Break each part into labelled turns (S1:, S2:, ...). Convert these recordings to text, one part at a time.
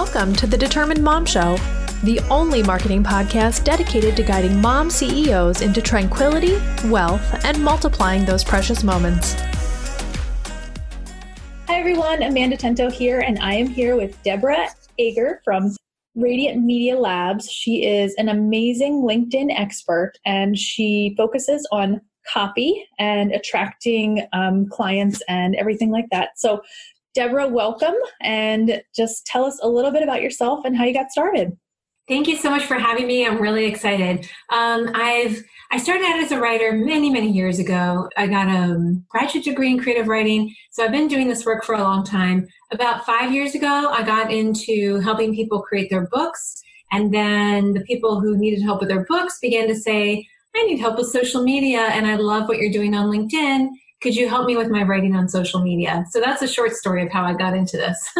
S1: Welcome to the Determined Mom Show, the only marketing podcast dedicated to guiding mom CEOs into tranquility, wealth, and multiplying those precious moments.
S2: Hi, everyone. Amanda Tento here, and I am here with Deborah Ager from Radiant Media Labs. She is an amazing LinkedIn expert, and she focuses on copy and attracting um, clients and everything like that. So, Deborah, welcome and just tell us a little bit about yourself and how you got started.
S3: Thank you so much for having me. I'm really excited. Um, I've I started out as a writer many many years ago. I got a graduate degree in creative writing, so I've been doing this work for a long time. About five years ago, I got into helping people create their books, and then the people who needed help with their books began to say, "I need help with social media, and I love what you're doing on LinkedIn." Could you help me with my writing on social media? So that's a short story of how I got into this.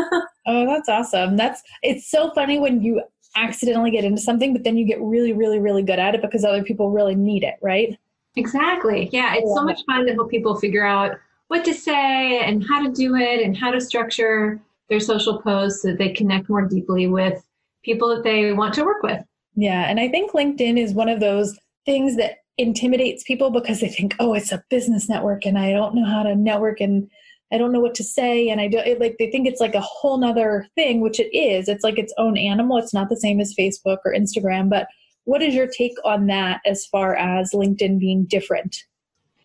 S2: oh, that's awesome. That's it's so funny when you accidentally get into something, but then you get really, really, really good at it because other people really need it, right?
S3: Exactly. Yeah, it's so much fun to help people figure out what to say and how to do it and how to structure their social posts so that they connect more deeply with people that they want to work with.
S2: Yeah, and I think LinkedIn is one of those things that intimidates people because they think, oh, it's a business network and I don't know how to network and I don't know what to say. And I do it, like, they think it's like a whole nother thing, which it is. It's like its own animal. It's not the same as Facebook or Instagram. But what is your take on that as far as LinkedIn being different?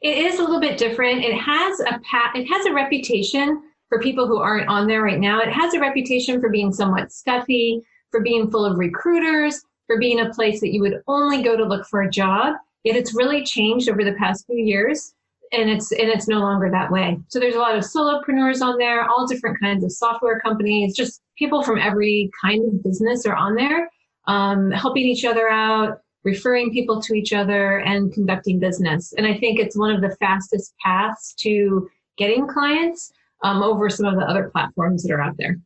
S3: It is a little bit different. It has a pat, it has a reputation for people who aren't on there right now. It has a reputation for being somewhat stuffy, for being full of recruiters, for being a place that you would only go to look for a job. Yet it's really changed over the past few years and it's and it's no longer that way. So there's a lot of solopreneurs on there, all different kinds of software companies, just people from every kind of business are on there, um, helping each other out, referring people to each other, and conducting business. And I think it's one of the fastest paths to getting clients um, over some of the other platforms that are out there.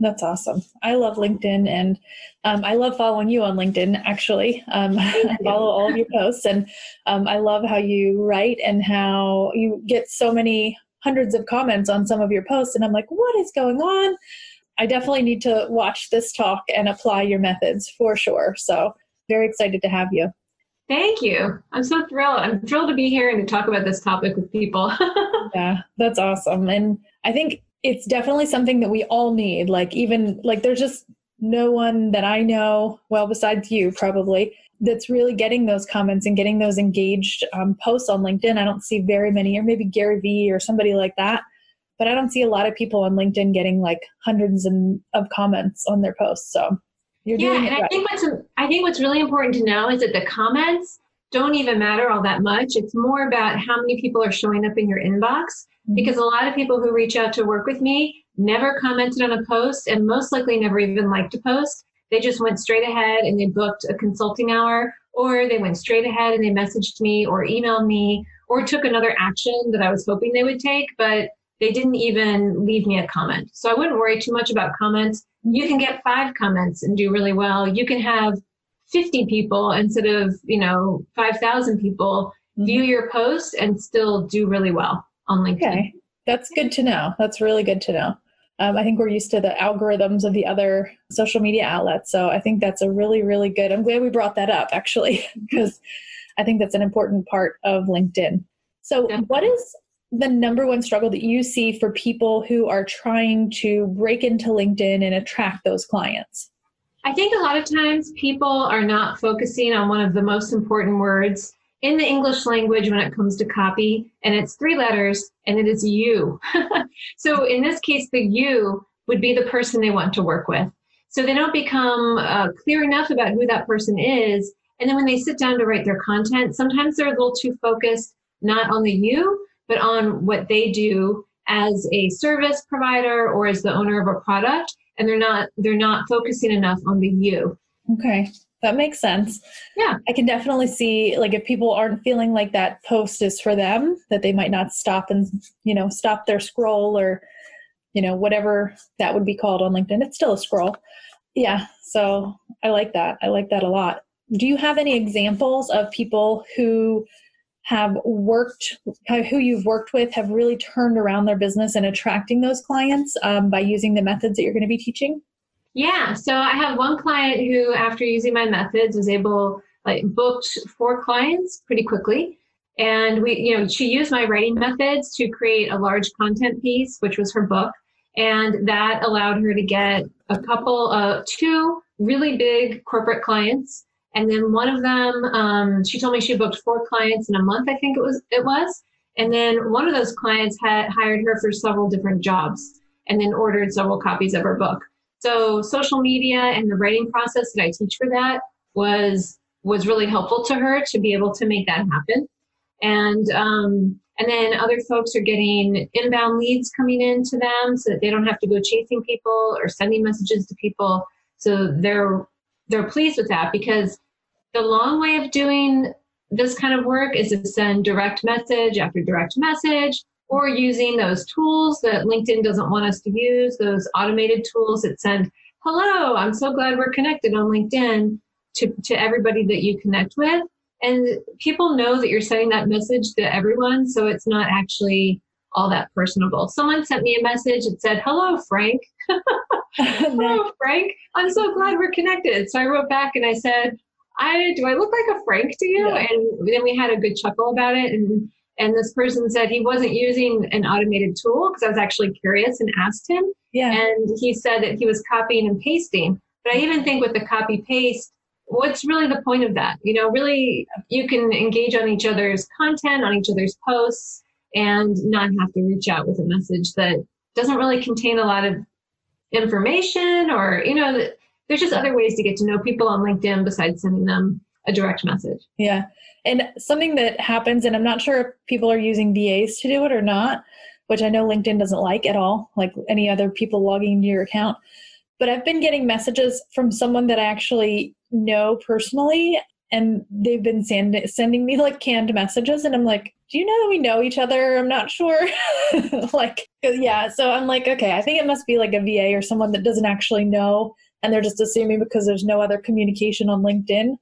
S2: That's awesome. I love LinkedIn and um, I love following you on LinkedIn, actually. Um, I follow all of your posts and um, I love how you write and how you get so many hundreds of comments on some of your posts. And I'm like, what is going on? I definitely need to watch this talk and apply your methods for sure. So, very excited to have you.
S3: Thank you. I'm so thrilled. I'm thrilled to be here and to talk about this topic with people.
S2: yeah, that's awesome. And I think it's definitely something that we all need. Like even like there's just no one that I know, well, besides you probably, that's really getting those comments and getting those engaged um, posts on LinkedIn. I don't see very many, or maybe Gary Vee or somebody like that. But I don't see a lot of people on LinkedIn getting like hundreds and, of comments on their posts. So
S3: you're yeah, doing it and right. I think what's I think what's really important to know is that the comments don't even matter all that much. It's more about how many people are showing up in your inbox. Because a lot of people who reach out to work with me never commented on a post and most likely never even liked a post. They just went straight ahead and they booked a consulting hour, or they went straight ahead and they messaged me or emailed me or took another action that I was hoping they would take, but they didn't even leave me a comment. So I wouldn't worry too much about comments. You can get five comments and do really well. You can have 50 people instead of, you know, 5,000 people mm-hmm. view your post and still do really well on LinkedIn. Okay,
S2: that's good to know. That's really good to know. Um, I think we're used to the algorithms of the other social media outlets. So I think that's a really, really good. I'm glad we brought that up actually, because I think that's an important part of LinkedIn. So, what is the number one struggle that you see for people who are trying to break into LinkedIn and attract those clients?
S3: I think a lot of times people are not focusing on one of the most important words in the English language when it comes to copy, and it's three letters, and it is you. so in this case, the you would be the person they want to work with. So they don't become uh, clear enough about who that person is. And then when they sit down to write their content, sometimes they're a little too focused not on the you, but on what they do as a service provider or as the owner of a product. And they're not they're not focusing enough on the you.
S2: Okay that makes sense.
S3: Yeah.
S2: I can definitely see like if people aren't feeling like that post is for them, that they might not stop and, you know, stop their scroll or, you know, whatever that would be called on LinkedIn. It's still a scroll. Yeah. So I like that. I like that a lot. Do you have any examples of people who have worked, who you've worked with, have really turned around their business and attracting those clients um, by using the methods that you're going to be teaching?
S3: Yeah. So I have one client who, after using my methods, was able like booked four clients pretty quickly. And we, you know, she used my writing methods to create a large content piece, which was her book. And that allowed her to get a couple of two really big corporate clients. And then one of them, um, she told me she booked four clients in a month, I think it was, it was. And then one of those clients had hired her for several different jobs and then ordered several copies of her book. So social media and the writing process that I teach for that was was really helpful to her to be able to make that happen. And um, and then other folks are getting inbound leads coming in to them so that they don't have to go chasing people or sending messages to people. So they're they're pleased with that because the long way of doing this kind of work is to send direct message after direct message or using those tools that LinkedIn doesn't want us to use, those automated tools that send, hello, I'm so glad we're connected on LinkedIn to, to everybody that you connect with. And people know that you're sending that message to everyone, so it's not actually all that personable. Someone sent me a message that said, hello, Frank. hello, Frank. I'm so glad we're connected. So I wrote back and I said, I do I look like a Frank to you? Yeah. And then we had a good chuckle about it. And and this person said he wasn't using an automated tool because I was actually curious and asked him. Yeah. And he said that he was copying and pasting. But I even think with the copy paste, what's really the point of that? You know, really, you can engage on each other's content, on each other's posts, and not have to reach out with a message that doesn't really contain a lot of information or, you know, there's just other ways to get to know people on LinkedIn besides sending them a direct message.
S2: Yeah. And something that happens, and I'm not sure if people are using VAs to do it or not, which I know LinkedIn doesn't like at all, like any other people logging into your account. But I've been getting messages from someone that I actually know personally, and they've been send- sending me like canned messages, and I'm like, do you know that we know each other? I'm not sure. like, yeah. So I'm like, okay, I think it must be like a VA or someone that doesn't actually know, and they're just assuming because there's no other communication on LinkedIn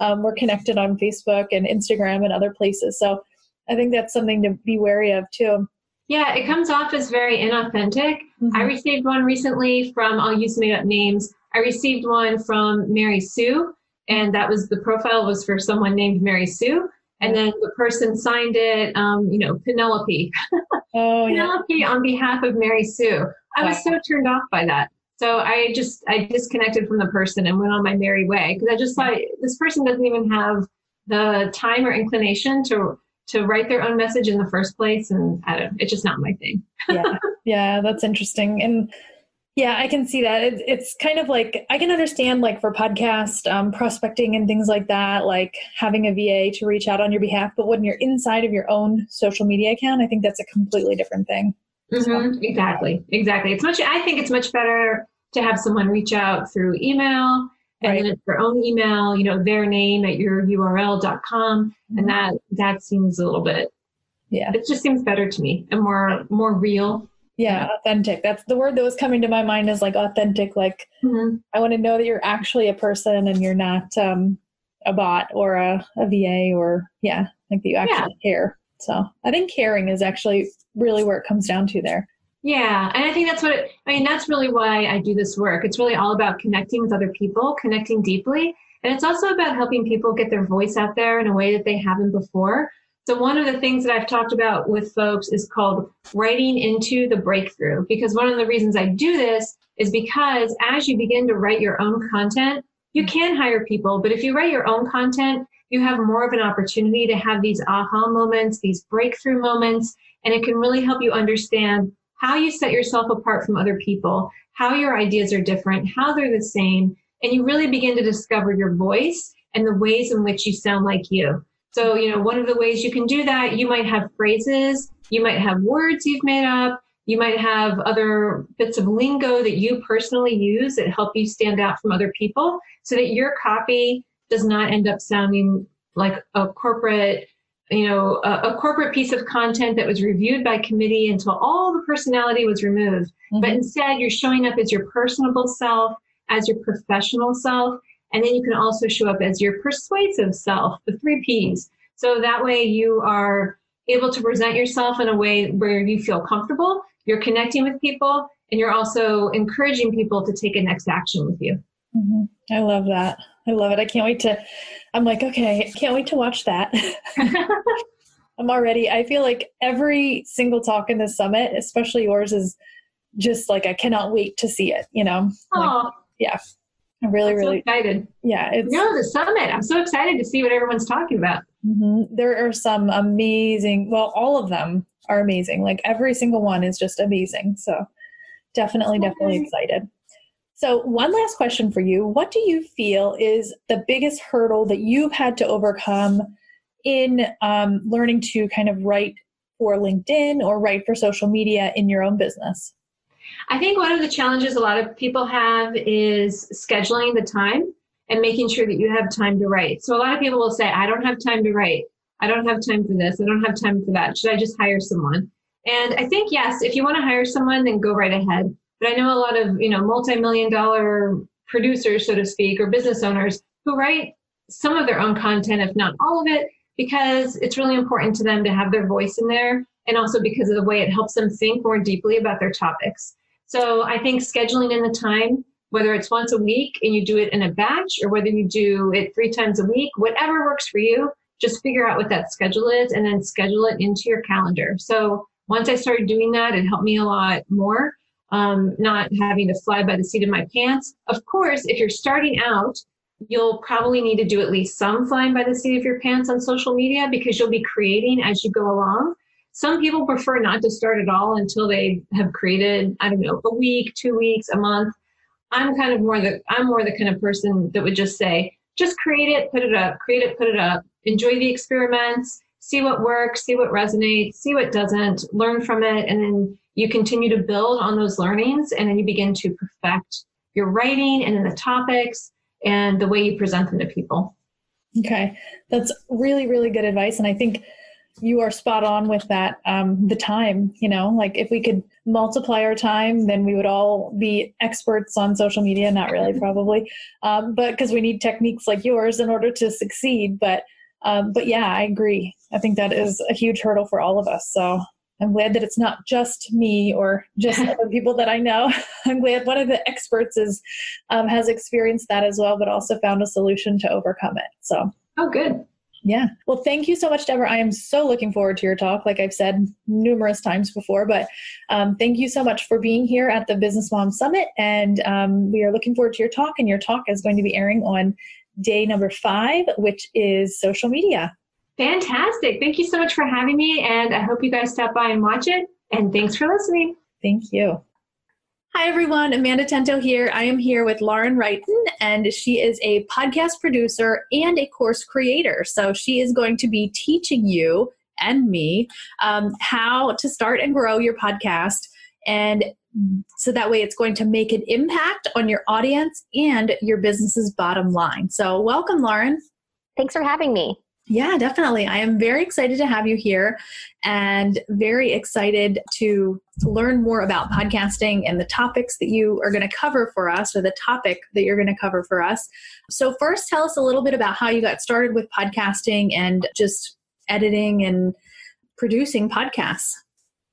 S2: um, we're connected on Facebook and Instagram and other places. So I think that's something to be wary of too.
S3: Yeah, it comes off as very inauthentic. Mm-hmm. I received one recently from, I'll use made up names. I received one from Mary Sue, and that was the profile was for someone named Mary Sue. And then the person signed it, um, you know, Penelope. Oh, Penelope yeah. on behalf of Mary Sue. I was so turned off by that. So I just I disconnected from the person and went on my merry way because I just thought this person doesn't even have the time or inclination to to write their own message in the first place, and I don't. It's just not my thing.
S2: yeah, yeah, that's interesting, and yeah, I can see that. It, it's kind of like I can understand like for podcast um, prospecting and things like that, like having a VA to reach out on your behalf. But when you're inside of your own social media account, I think that's a completely different thing.
S3: Mm-hmm. Exactly. Exactly. It's much, I think it's much better to have someone reach out through email and right. then it's their own email, you know, their name at your url.com. Mm-hmm. And that, that seems a little bit, yeah, it just seems better to me and more, more real.
S2: Yeah, authentic. That's the word that was coming to my mind is like authentic. Like mm-hmm. I want to know that you're actually a person and you're not um, a bot or a, a VA or yeah, like that you actually yeah. care. So I think caring is actually really where it comes down to there.
S3: Yeah, and I think that's what it, I mean. That's really why I do this work. It's really all about connecting with other people, connecting deeply, and it's also about helping people get their voice out there in a way that they haven't before. So one of the things that I've talked about with folks is called writing into the breakthrough. Because one of the reasons I do this is because as you begin to write your own content, you can hire people, but if you write your own content, you have more of an opportunity to have these aha moments, these breakthrough moments, and it can really help you understand how you set yourself apart from other people, how your ideas are different, how they're the same, and you really begin to discover your voice and the ways in which you sound like you. So, you know, one of the ways you can do that, you might have phrases, you might have words you've made up, you might have other bits of lingo that you personally use that help you stand out from other people so that your copy does not end up sounding like a corporate you know a, a, corporate piece of content that was reviewed by committee until all the personality was removed mm-hmm. but instead you're showing up as your personable self as your professional self and then you can also show up as your persuasive self the three p's so that way you are able to present yourself in a way where you feel comfortable you're connecting with people and you're also encouraging people to take a next action with you.
S2: Mm-hmm. I love that. I love it. I can't wait to. I'm like, okay, can't wait to watch that. I'm already. I feel like every single talk in the summit, especially yours, is just like I cannot wait to see it. You know. Like, yeah. I'm really,
S3: I'm
S2: really
S3: excited.
S2: Yeah,
S3: it's no the summit. I'm so excited to see what everyone's talking about.
S2: Mm-hmm. There are some amazing. Well, all of them are amazing. Like every single one is just amazing. So definitely, definitely excited. So, one last question for you. What do you feel is the biggest hurdle that you've had to overcome in um, learning to kind of write for LinkedIn or write for social media in your own business?
S3: I think one of the challenges a lot of people have is scheduling the time and making sure that you have time to write. So, a lot of people will say, I don't have time to write. I don't have time for this. I don't have time for that. Should I just hire someone? And I think, yes, if you want to hire someone, then go right ahead. But I know a lot of, you know, multi-million dollar producers, so to speak, or business owners who write some of their own content, if not all of it, because it's really important to them to have their voice in there. And also because of the way it helps them think more deeply about their topics. So I think scheduling in the time, whether it's once a week and you do it in a batch or whether you do it three times a week, whatever works for you, just figure out what that schedule is and then schedule it into your calendar. So once I started doing that, it helped me a lot more. Um, not having to fly by the seat of my pants. Of course, if you're starting out, you'll probably need to do at least some flying by the seat of your pants on social media because you'll be creating as you go along. Some people prefer not to start at all until they have created, I don't know, a week, two weeks, a month. I'm kind of more the I'm more the kind of person that would just say, just create it, put it up, create it, put it up, enjoy the experiments, see what works, see what resonates, see what doesn't, learn from it, and then you continue to build on those learnings and then you begin to perfect your writing and then the topics and the way you present them to people.
S2: Okay. That's really, really good advice. And I think you are spot on with that. Um, the time, you know, like if we could multiply our time, then we would all be experts on social media. Not really, probably, um, but because we need techniques like yours in order to succeed. But um, but yeah, I agree. I think that is a huge hurdle for all of us. So I'm glad that it's not just me or just other people that I know. I'm glad one of the experts is um, has experienced that as well, but also found a solution to overcome it. So
S3: oh, good.
S2: Yeah. Well, thank you so much, Deborah. I am so looking forward to your talk, like I've said numerous times before. But um, thank you so much for being here at the Business Mom Summit. And um, we are looking forward to your talk. And your talk is going to be airing on day number five, which is social media.
S3: Fantastic. Thank you so much for having me. And I hope you guys stop by and watch it. And thanks for listening.
S2: Thank you. Hi, everyone. Amanda Tento here. I am here with Lauren Wrighton, and she is a podcast producer and a course creator. So she is going to be teaching you and me um, how to start and grow your podcast. And so that way it's going to make an impact on your audience and your business's bottom line. So, welcome, Lauren.
S4: Thanks for having me.
S2: Yeah, definitely. I am very excited to have you here and very excited to learn more about podcasting and the topics that you are going to cover for us or the topic that you're going to cover for us. So, first, tell us a little bit about how you got started with podcasting and just editing and producing podcasts.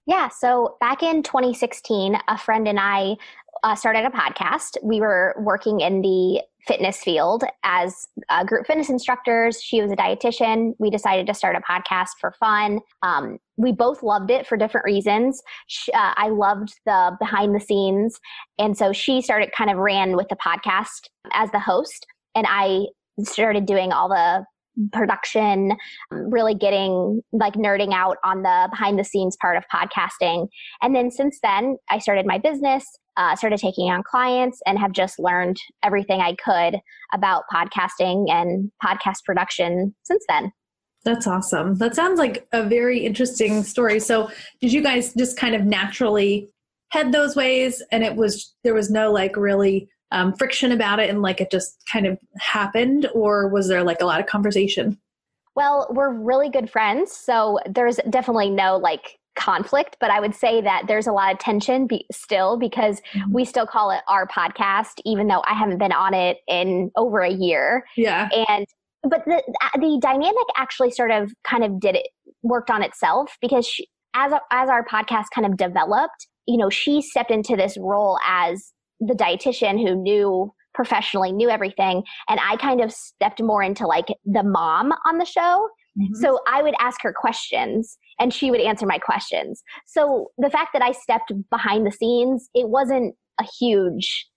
S4: Yeah, so back in 2016, a friend and I uh, started a podcast. We were working in the fitness field as uh, group fitness instructors. She was a dietitian. We decided to start a podcast for fun. Um, we both loved it for different reasons. She, uh, I loved the behind the scenes. And so she started kind of ran with the podcast as the host. And I started doing all the production, really getting like nerding out on the behind the scenes part of podcasting. And then since then, I started my business, uh, started taking on clients, and have just learned everything I could about podcasting and podcast production since then.
S2: That's awesome. That sounds like a very interesting story. So, did you guys just kind of naturally head those ways and it was there was no like really um, friction about it and like it just kind of happened or was there like a lot of conversation
S4: well we're really good friends so there's definitely no like conflict but i would say that there's a lot of tension be- still because mm-hmm. we still call it our podcast even though i haven't been on it in over a year
S2: yeah
S4: and but the the dynamic actually sort of kind of did it worked on itself because she, as as our podcast kind of developed you know, she stepped into this role as the dietitian who knew professionally, knew everything. And I kind of stepped more into like the mom on the show. Mm-hmm. So I would ask her questions and she would answer my questions. So the fact that I stepped behind the scenes, it wasn't a huge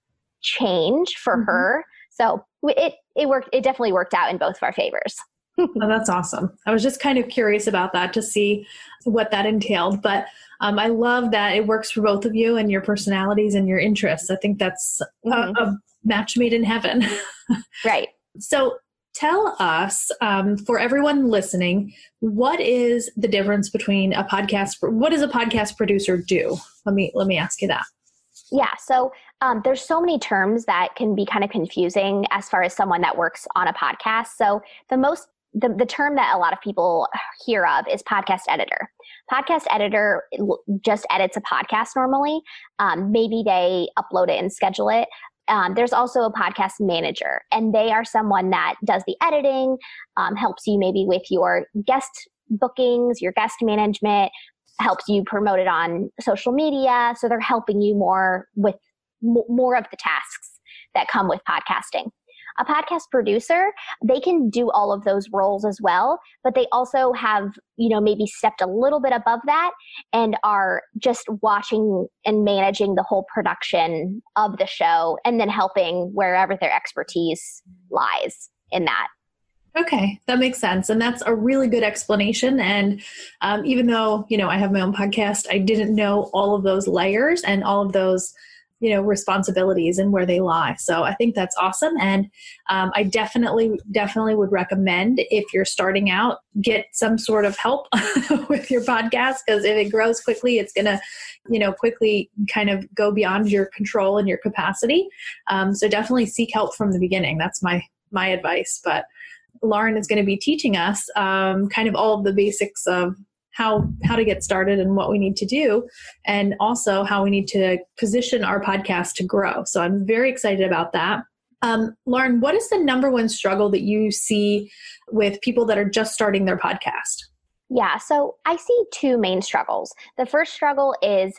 S4: change for mm-hmm. her. So it it worked it definitely worked out in both of our favors.
S2: oh, that's awesome. I was just kind of curious about that to see what that entailed, but um, I love that it works for both of you and your personalities and your interests. I think that's mm-hmm. a, a match made in heaven.
S4: right.
S2: So tell us um, for everyone listening what is the difference between a podcast what does a podcast producer do? Let me let me ask you that.
S4: Yeah so um, there's so many terms that can be kind of confusing as far as someone that works on a podcast. So the most the, the term that a lot of people hear of is podcast editor. Podcast editor just edits a podcast normally. Um, maybe they upload it and schedule it um, there's also a podcast manager, and they are someone that does the editing, um, helps you maybe with your guest bookings, your guest management, helps you promote it on social media. So they're helping you more with more of the tasks that come with podcasting a podcast producer, they can do all of those roles as well, but they also have, you know, maybe stepped a little bit above that and are just watching and managing the whole production of the show and then helping wherever their expertise lies in that.
S2: Okay, that makes sense, and that's a really good explanation. And um, even though you know I have my own podcast, I didn't know all of those layers and all of those you know responsibilities and where they lie. So i think that's awesome. And um, i definitely definitely would recommend if you're starting out get some sort of help with your podcast because if it grows quickly it's going to you know quickly kind of go beyond your control and your capacity. Um, so definitely seek help from the beginning. That's my my advice. But lauren is going to be teaching us um, kind of all of the basics of how how to get started and what we need to do. And also how we need to position our podcast to grow. So i'm very excited about that. Um, lauren what is the number one struggle that you see with people that are just starting their podcast?
S4: Yeah so i see two main struggles. The first struggle is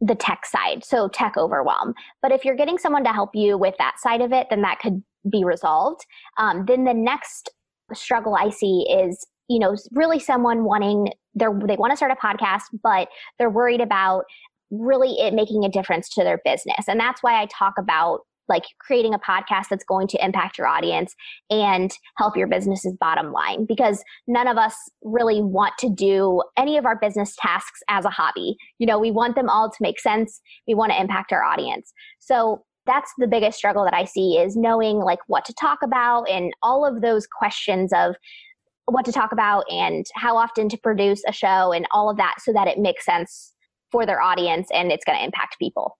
S4: the tech side so tech overwhelm. But if you're getting someone to help you with that side of it then that could be resolved. Um, then the next struggle i see is you know really someone wanting they're they want to start a podcast, but they're worried about really it making a difference to their business. And that's why I talk about like creating a podcast that's going to impact your audience and help your business's bottom line because none of us really want to do any of our business tasks as a hobby. You know, we want them all to make sense. We want to impact our audience. So that's the biggest struggle that I see is knowing like what to talk about and all of those questions of what to talk about and how often to produce a show and all of that so that it makes sense for their audience and it's going to impact people.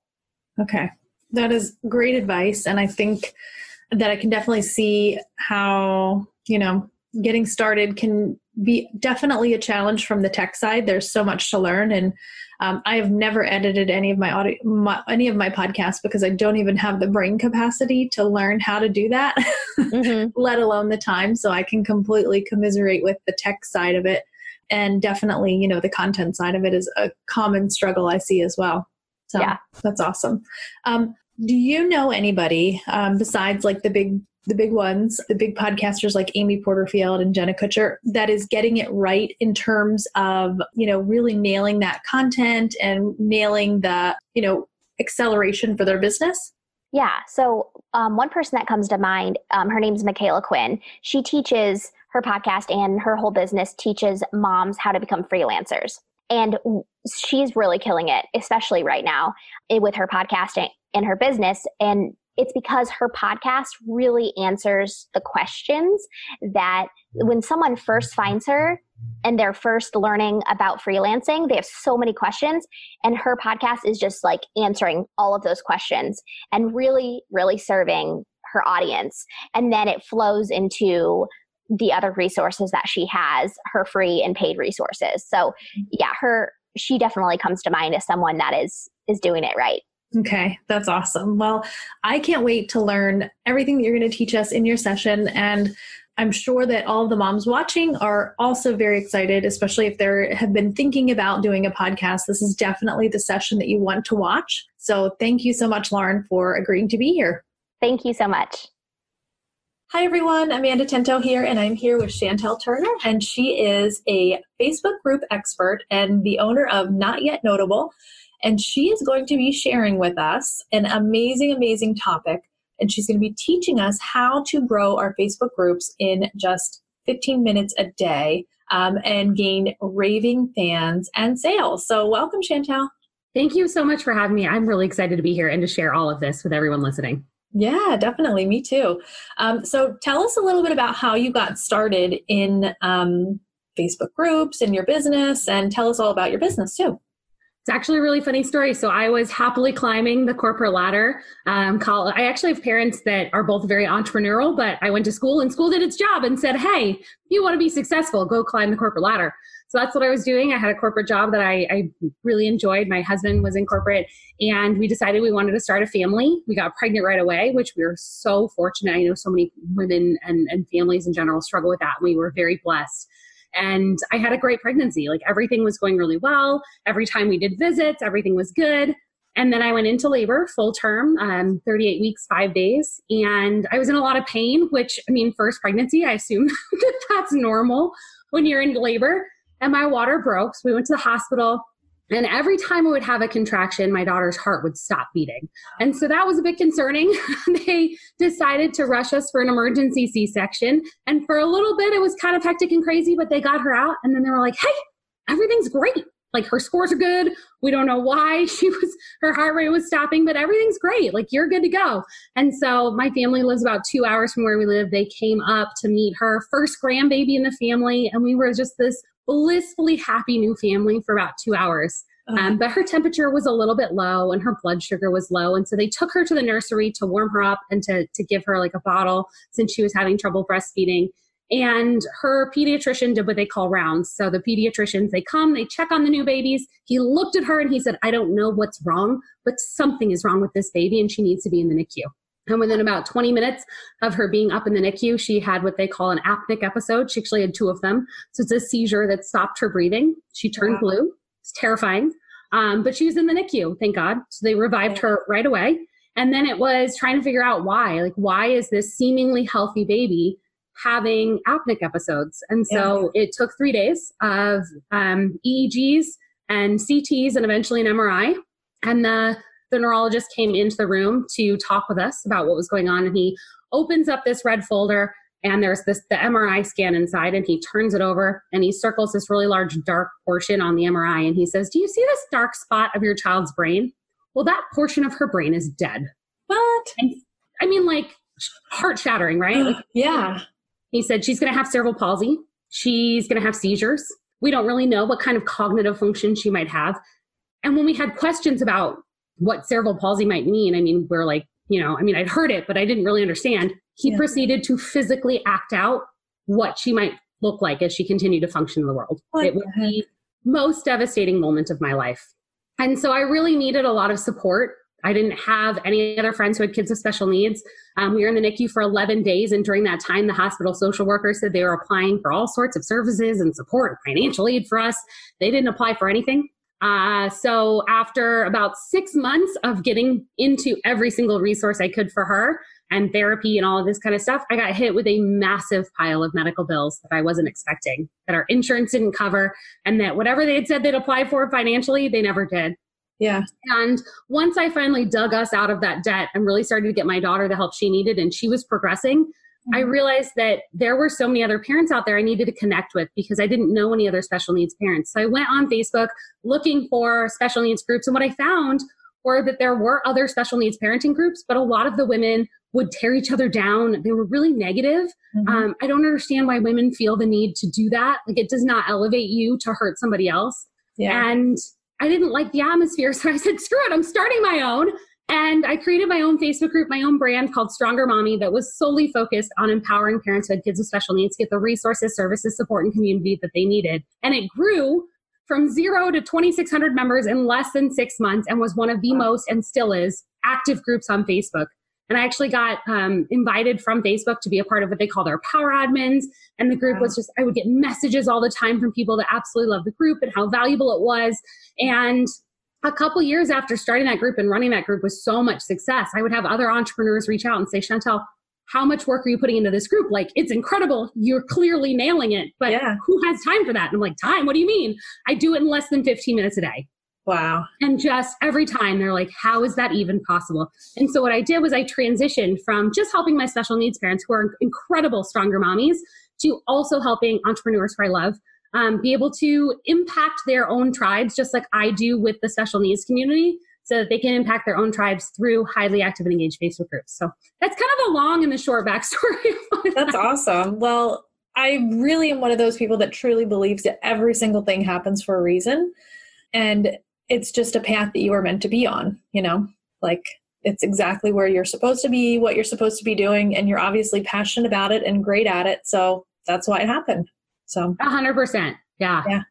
S2: Okay. That is great advice. And I think that I can definitely see how, you know, getting started can be definitely a challenge from the tech side. There's so much to learn. And um, I have never edited any of my audio, my, any of my podcasts because I don't even have the brain capacity to learn how to do that, mm-hmm. let alone the time. So I can completely commiserate with the tech side of it, and definitely, you know, the content side of it is a common struggle I see as well. So yeah. that's awesome. Um, do you know anybody um, besides like the big the big ones, the big podcasters like Amy Porterfield and Jenna Kutcher, that is getting it right in terms of, you know, really nailing that content and nailing the, you know, acceleration for their business?
S4: Yeah. So, um, one person that comes to mind, um, her name's Micala Quinn. She teaches her podcast and her whole business teaches moms how to become freelancers. And she's really killing it, especially right now eh, with her podcasting and her business. And it's because her podcast really answers the questions that when someone first finds her and they're first learning about freelancing, they have so many questions. And her podcast is just like answering all of those questions and really, really serving her audience. And then it flows into the other resources that she has, her free and paid resources. So mm-hmm. yeah, her she definitely comes to mind as someone that is is doing it right.
S2: Okay, that's awesome. Well, I can't wait to learn everything that you're going to teach us in your session. And I'm sure that all the moms watching are also very excited, especially if they have been thinking about doing a podcast. This is definitely the session that you want to watch. So thank you so much, Lauren, for agreeing to be here.
S4: Thank you so much.
S2: Hi, everyone. Amanda Tento here, and I'm here with Chantelle Turner, and she is a Facebook group expert and the owner of Not Yet Notable. And she is going to be sharing with us an amazing, amazing topic. And she's going to be teaching us how to grow our Facebook groups in just 15 minutes a day um, and gain raving fans and sales. So, welcome, Chantelle.
S5: Thank you so much for having me. I'm really excited to be here and to share all of this with everyone listening.
S2: Yeah, definitely. Me too. Um, so tell us a little bit about how you got started in um, Facebook groups and your business, and tell us all about your business too.
S5: Actually a really funny story. So I was happily climbing the corporate ladder. Um, I actually have parents that are both very entrepreneurial, but I went to school and school did its job and said, "Hey, you want to be successful, go climb the corporate ladder." So that's what I was doing. I had a corporate job that I, I, really enjoyed. My husband was in corporate, and we decided we wanted to start a family. We got pregnant right away, which we were so fortunate. I know so many women and, and families in general struggle with that. We were very blessed. And I had a great pregnancy. Like everything was going really well. Every time we did visits, everything was good. And then I went into labor full term, um, 38 weeks, five days. And I was in a lot of pain, which, I mean, first pregnancy, I assume that that's normal when you're in labor and my water broke. So we went to the hospital. And every time I would have a contraction, my daughter's heart would stop beating. And so that was a bit concerning. they decided to rush us for an emergency C section. And for a little bit, it was kind of hectic and crazy, but they got her out. And then they were like, hey, everything's great. Like her scores are good. We don't know why she was, her heart rate was stopping, but everything's great. Like you're good to go. And so my family lives about two hours from where we live. They came up to meet her first grandbaby in the family. And we were just this blissfully happy new family for about two hours. Um, but her temperature was a little bit low and her blood sugar was low. And so they took her to the nursery to warm her up and to, to give her like a bottle since she was having trouble breastfeeding. And her pediatrician did what they call rounds. So the pediatricians, they come, they check on the new babies. He looked at her and he said, I don't know what's wrong, but something is wrong with this baby and she needs to be in the NICU. And within about 20 minutes of her being up in the NICU, she had what they call an apneic episode. She actually had two of them. So it's a seizure that stopped her breathing. She turned wow. blue. It's terrifying. Um, but she was in the NICU, thank God. So they revived her right away. And then it was trying to figure out why. Like, why is this seemingly healthy baby having apneic episodes? And so yeah. it took three days of um, EEGs and CTs and eventually an MRI. And the the neurologist came into the room to talk with us about what was going on and he opens up this red folder and there's this the MRI scan inside and he turns it over and he circles this really large dark portion on the MRI and he says, "Do you see this dark spot of your child's brain? Well, that portion of her brain is dead."
S2: What?
S5: And, I mean like heart shattering, right? Like,
S2: yeah.
S5: He said she's going to have cerebral palsy. She's going to have seizures. We don't really know what kind of cognitive function she might have. And when we had questions about what cerebral palsy might mean. I mean, we're like, you know, I mean, I'd heard it, but I didn't really understand. He yeah. proceeded to physically act out what she might look like as she continued to function in the world. What it was the most devastating moment of my life. And so I really needed a lot of support. I didn't have any other friends who had kids with special needs. Um, we were in the NICU for 11 days, and during that time, the hospital social worker said they were applying for all sorts of services and support, and financial aid for us. They didn't apply for anything. Uh, so after about six months of getting into every single resource I could for her and therapy and all of this kind of stuff, I got hit with a massive pile of medical bills that I wasn't expecting, that our insurance didn't cover, and that whatever they had said they'd apply for financially, they never did.
S2: Yeah.
S5: And once I finally dug us out of that debt and really started to get my daughter the help she needed, and she was progressing, I mm-hmm. realized that there were so many other parents out there I needed to connect with because I didn't know any other special needs parents. So I went on Facebook looking for special needs groups. And what I found were that there were other special needs parenting groups, but a lot of the women would tear each other down. They were really negative. Mm-hmm. Um, I don't understand why women feel the need to do that. Like it does not elevate you to hurt somebody else. Yeah. And I didn't like the atmosphere. So I said, screw it, I'm starting my own. And I created my own Facebook group, my own brand called Stronger Mommy that was solely focused on empowering parents who had kids with special needs to get the resources, services, support, and community that they needed. And it grew from zero to 2,600 members in less than six months and was one of the most, and still is, active groups on Facebook. And I actually got um, invited from Facebook to be a part of what they call their power admins. And the group wow. was just, I would get messages all the time from people that absolutely love the group and how valuable it was. And a couple years after starting that group and running that group with so much success, I would have other entrepreneurs reach out and say, Chantelle, how much work are you putting into this group? Like, it's incredible. You're clearly nailing it, but yeah. who has time for that? And I'm like, time? What do you mean? I do it in less than 15 minutes a day.
S2: Wow.
S5: And just every time they're like, how is that even possible? And so what I did was I transitioned from just helping my special needs parents who are incredible stronger mommies to also helping entrepreneurs who I love um, be able to impact their own tribes, just like I do with the special needs community, so that they can impact their own tribes through highly active and engaged Facebook groups. So that's kind of a long and the short backstory.
S2: that's awesome. Well, I really am one of those people that truly believes that every single thing happens for a reason. And it's just a path that you are meant to be on, you know? Like it's exactly where you're supposed to be, what you're supposed to be doing, and you're obviously passionate about it and great at it. So that's why it happened. So
S5: a hundred percent. Yeah.
S2: Yeah.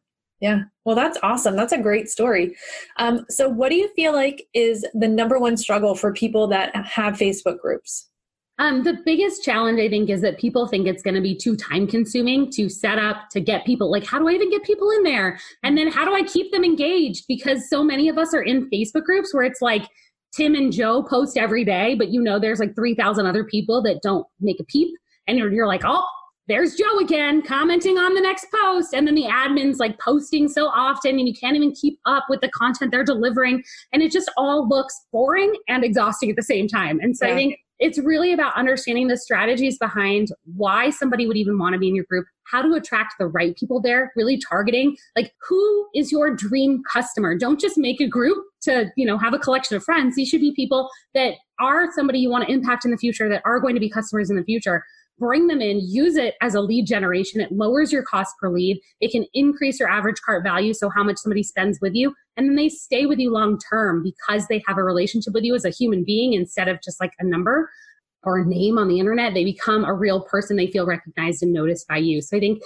S2: Yeah. Well, that's awesome. That's a great story. Um, so, what do you feel like is the number one struggle for people that have Facebook groups?
S5: Um, the biggest challenge, I think, is that people think it's going to be too time consuming to set up, to get people. Like, how do I even get people in there? And then how do I keep them engaged? Because so many of us are in Facebook groups where it's like Tim and Joe post every day, but you know, there's like 3,000 other people that don't make a peep. And you're, you're like, oh, there's Joe again commenting on the next post. And then the admin's like posting so often and you can't even keep up with the content they're delivering. And it just all looks boring and exhausting at the same time. And so yeah. I think it's really about understanding the strategies behind why somebody would even want to be in your group, how to attract the right people there, really targeting like who is your dream customer. Don't just make a group to, you know, have a collection of friends. These should be people that are somebody you want to impact in the future, that are going to be customers in the future bring them in, use it as a lead generation. It lowers your cost per lead. It can increase your average cart value, so how much somebody spends with you. And then they stay with you long term because they have a relationship with you as a human being instead of just like a number or a name on the internet. They become a real person. They feel recognized and noticed by you. So I think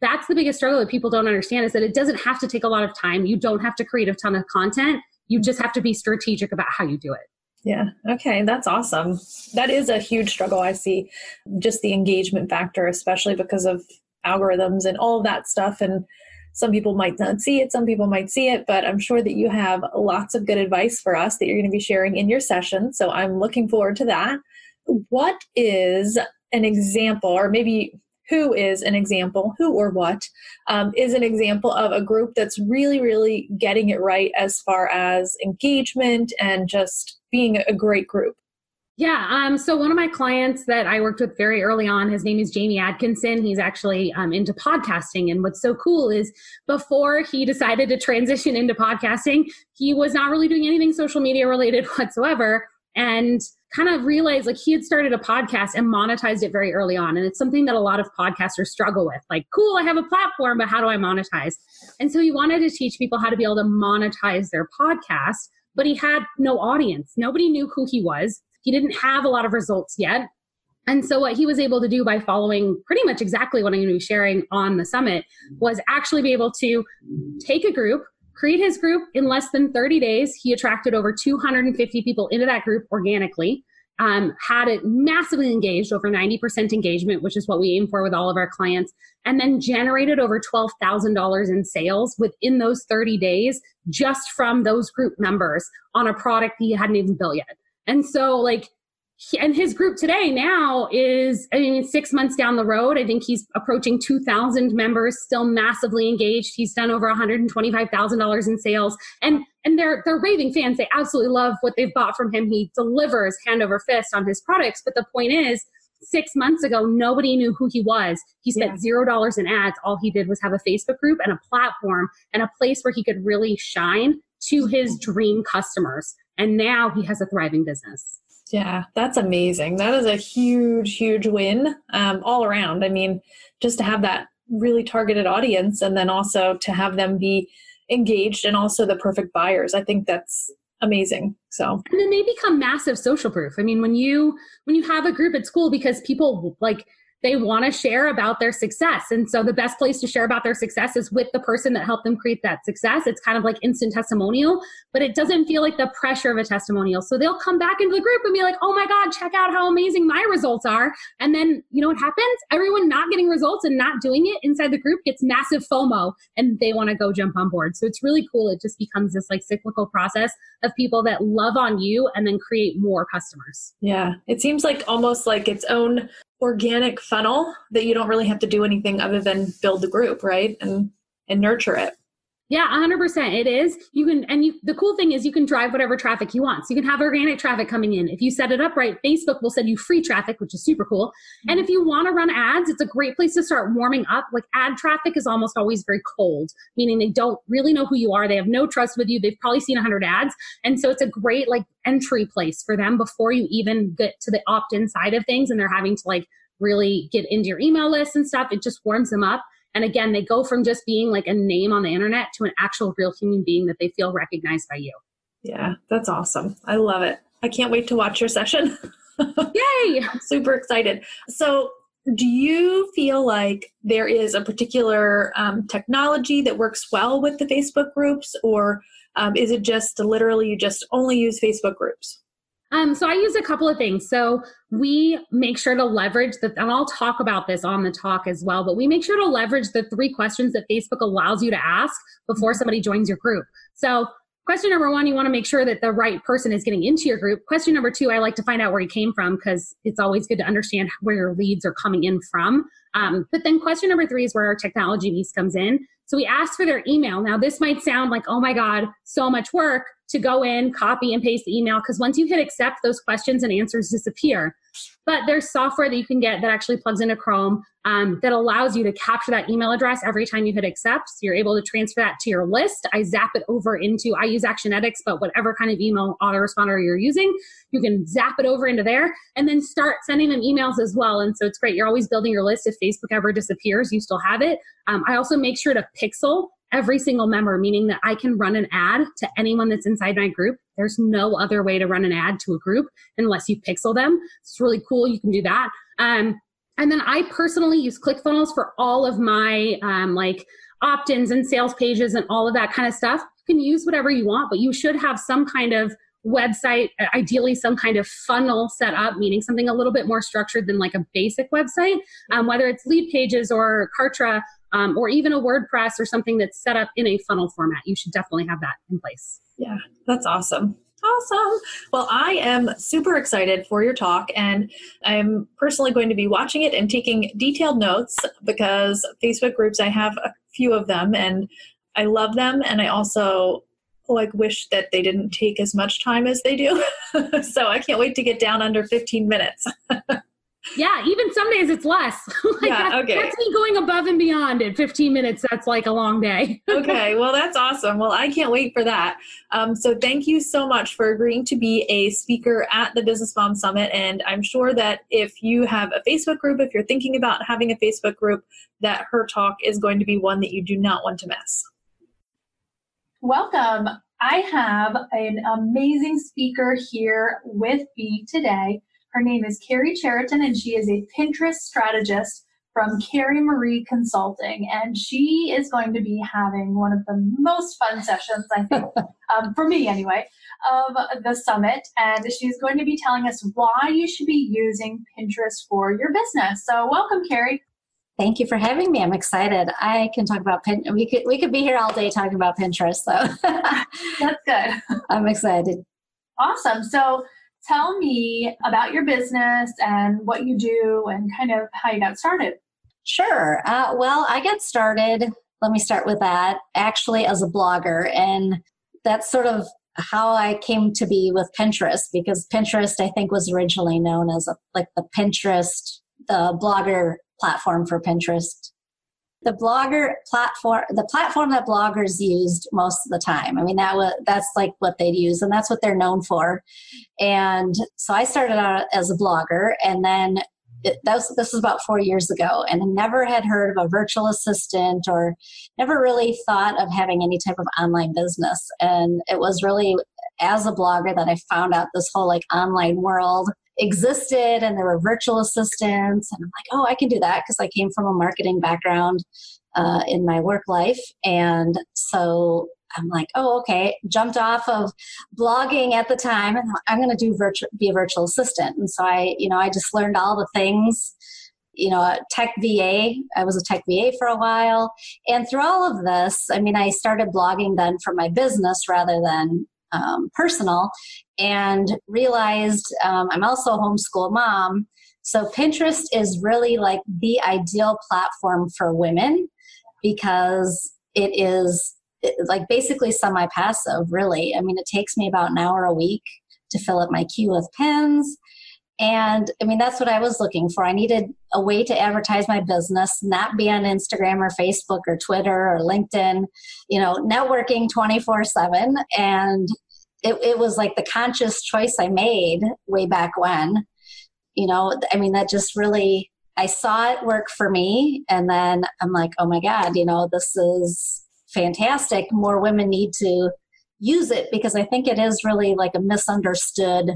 S5: that's the biggest struggle that people don't understand is that it doesn't have to take a lot of time. You don't have to create a ton of content. You just have to be strategic about how you do it.
S2: Yeah. Okay. That's awesome. That is a huge struggle I see. Just the engagement factor, especially because of algorithms and all of that stuff. And some people might not see it, some people might see it, but I'm sure that you have lots of good advice for us that you're going to be sharing in your session. So I'm looking forward to that. What is an example, or maybe who is an example, who or what um, is an example of a group that's really, really getting it right as far as engagement and just being a great group?
S5: Yeah. Um, so one of my clients that I worked with very early on, his name is Jamie Atkinson. He's actually um, into podcasting. And what's so cool is before he decided to transition into podcasting, he was not really doing anything social media related whatsoever. And kind of realized like he had started a podcast and monetized it very early on. And it's something that a lot of podcasters struggle with. Like, cool, I have a platform, but how do I monetize? And so he wanted to teach people how to be able to monetize their podcast but he had no audience. Nobody knew who he was. He didn't have a lot of results yet. And so, what he was able to do by following pretty much exactly what I'm going to be sharing on the summit was actually be able to take a group, create his group in less than 30 days. He attracted over 250 people into that group organically um, had it massively engaged, over 90% engagement, which is what we aim for with all of our clients, and then generated over $12,000 in sales within those 30 days just from those group members on a product he hadn't even built yet. And so, like, and his group today now is i mean six months down the road. I think he's approaching 2000 members still massively engaged. He's done over $125000 in sales. And and they're they're raving fans. They absolutely love what they've bought from him. He delivers hand over fist on his products. But the point is six months ago nobody knew who he was. He spent zero dollars in ads. All he did was have a facebook group and a platform and a place where he could really shine to his dream customers. And now he has a thriving business
S2: yeah, that's amazing. That is a huge, huge win um, all around. I mean, just to have that really targeted audience and then also to have them be engaged and also the perfect buyers. I think that's amazing. So
S5: and then they become massive social proof. I mean, when you when you have a group at school because people like they want to share about their success. And so the best place to share about their success is with the person that helped them create that success. It's kind of like instant testimonial, but it doesn't feel like the pressure of a testimonial. So they'll come back into the group and be like, oh my God, check out how amazing my results are. And then you know what happens? Everyone not getting results and not doing it inside the group gets massive FOMO and they want to go jump on board. So it's really cool. It just becomes this like cyclical process of people that love on you and then create more customers.
S2: Yeah. It seems like almost like its own organic funnel that you don't really have to do anything other than build the group, right? And and nurture it.
S5: Yeah, 100%. It is. You can, and you, the cool thing is you can drive whatever traffic you want. So you can have organic traffic coming in. If you set it up right, Facebook will send you free traffic, which is super cool. Mm-hmm. And if you want to run ads, it's a great place to start warming up. Like ad traffic is almost always very cold, meaning they don't really know who you are. They have no trust with you. They've probably seen 100 ads. And so it's a great like entry place for them before you even get to the opt in side of things and they're having to like really get into your email list and stuff. It just warms them up. And again, they go from just being like a name on the internet to an actual real human being that they feel recognized by you.
S2: Yeah, that's awesome. I love it. I can't wait to watch your session.
S5: Yay!
S2: I'm super excited. So, do you feel like there is a particular um, technology that works well with the Facebook groups, or um, is it just literally you just only use Facebook groups?
S5: Um, so I use a couple of things. So we make sure to leverage the, and I'll talk about this on the talk as well, but we make sure to leverage the three questions that Facebook allows you to ask before mm-hmm. somebody joins your group. So question number one, you want to make sure that the right person is getting into your group. Question number two, I like to find out where he came from because it's always good to understand where your leads are coming in from. Um, but then question number three is where our technology piece comes in. So we ask for their email. Now, this might sound like, oh my God, so much work to go in, copy and paste the email, because once you hit accept, those questions and answers disappear. But there's software that you can get that actually plugs into Chrome um, that allows you to capture that email address every time you hit accept. So you're able to transfer that to your list. I zap it over into, I use Actionetics, but whatever kind of email autoresponder you're using, you can zap it over into there and then start sending them emails as well. And so it's great. You're always building your list. If Facebook ever disappears, you still have it. Um, I also make sure to pixel every single member, meaning that I can run an ad to anyone that's inside my group. There's no other way to run an ad to a group unless you pixel them. It's really cool. You can do that. Um, and then I personally use ClickFunnels for all of my um, like opt-ins and sales pages and all of that kind of stuff. You can use whatever you want, but you should have some kind of website, ideally some kind of funnel set up, meaning something a little bit more structured than like a basic website, um, whether it's Leadpages or Kartra um, or even a WordPress or something that's set up in a funnel format. You should definitely have that in place.
S2: Yeah, that's awesome. Awesome. Well, I am super excited for your talk, and I'm personally going to be watching it and taking detailed notes because Facebook groups, I have a few of them, and I love them. And I also like wish that they didn't take as much time as they do. so I can't wait to get down under 15 minutes.
S5: Yeah, even some days it's less. like yeah, that's, okay. That's me going above and beyond in 15 minutes. That's like a long day.
S2: okay, well, that's awesome. Well, I can't wait for that. Um, so, thank you so much for agreeing to be a speaker at the Business Mom Summit. And I'm sure that if you have a Facebook group, if you're thinking about having a Facebook group, that her talk is going to be one that you do not want to miss. Welcome. I have an amazing speaker here with me today. Her name is Karrie Chariton, and she is a Pinterest strategist from Karrie Marie Consulting. And she is going to be having one of the most fun sessions, I think, um, for me anyway, of the summit. And she's going to be telling us why you should be using Pinterest for your business. So, welcome, Karrie.
S6: Thank you for having me. I'm excited. I can talk about Pinterest. We could we could be here all day talking about Pinterest, though.
S2: That's good.
S6: I'm excited.
S2: Awesome. So tell me about your business and what you do and kind of how you got started.
S6: Sure. Uh, well, I got started, let me start with that, actually as a blogger. And that's sort of how I came to be with Pinterest because Pinterest, I think, was originally known as a, like the Pinterest, the blogger platform for Pinterest the blogger platform the platform that bloggers used most of the time. I mean that was that's like what they'd use and that's what they're known for. And so i started out as a blogger and then it, that was, this was about four years ago and I never had heard of a virtual assistant or never really thought of having any type of online business. And it was really as a blogger that i found out this whole like online world existed and there were virtual assistants. And I'm like, oh, I can do that because I came from a marketing background uh, in my work life. And so I'm like, oh, okay. Jumped off of blogging at the time, and I'm going to do virtual, be a virtual assistant. And so I, you know, I just learned all the things. You know, tech VA. I was a tech VA for a while, and through all of this, I mean, I started blogging then for my business rather than um, personal, and realized um, I'm also a homeschool mom. So Pinterest is really like the ideal platform for women because it is like basically semi passive, really. I mean, it takes me about an hour a week to fill up my queue with pins. And I mean, that's what I was looking for. I needed a way to advertise my business, not be on Instagram or Facebook or Twitter or LinkedIn, you know, networking 24 7. And it, it was like the conscious choice I made way back when. You know, I mean, that just really, I saw it work for me. And then I'm like, oh my God, you know, this is fantastic. More women need to use it because I think it is really like a misunderstood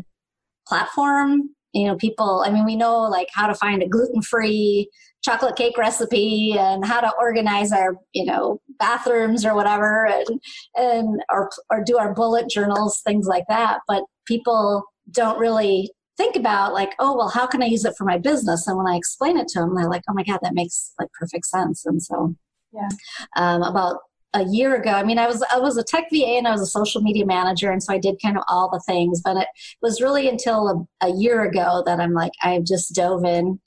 S6: platform. You know, people, I mean, we know like how to find a gluten free chocolate cake recipe and how to organize our, you know, bathrooms or whatever and, and, or, or do our bullet journals, things like that. But people don't really think about like, oh, well, how can I use it for my business? And when I explain it to them, they're like, oh my God, that makes like perfect sense. And so, yeah, um, about a year ago. I mean, I was I was a tech VA and I was a social media manager, and so I did kind of all the things. But it was really until a, a year ago that I'm like i've just dove in,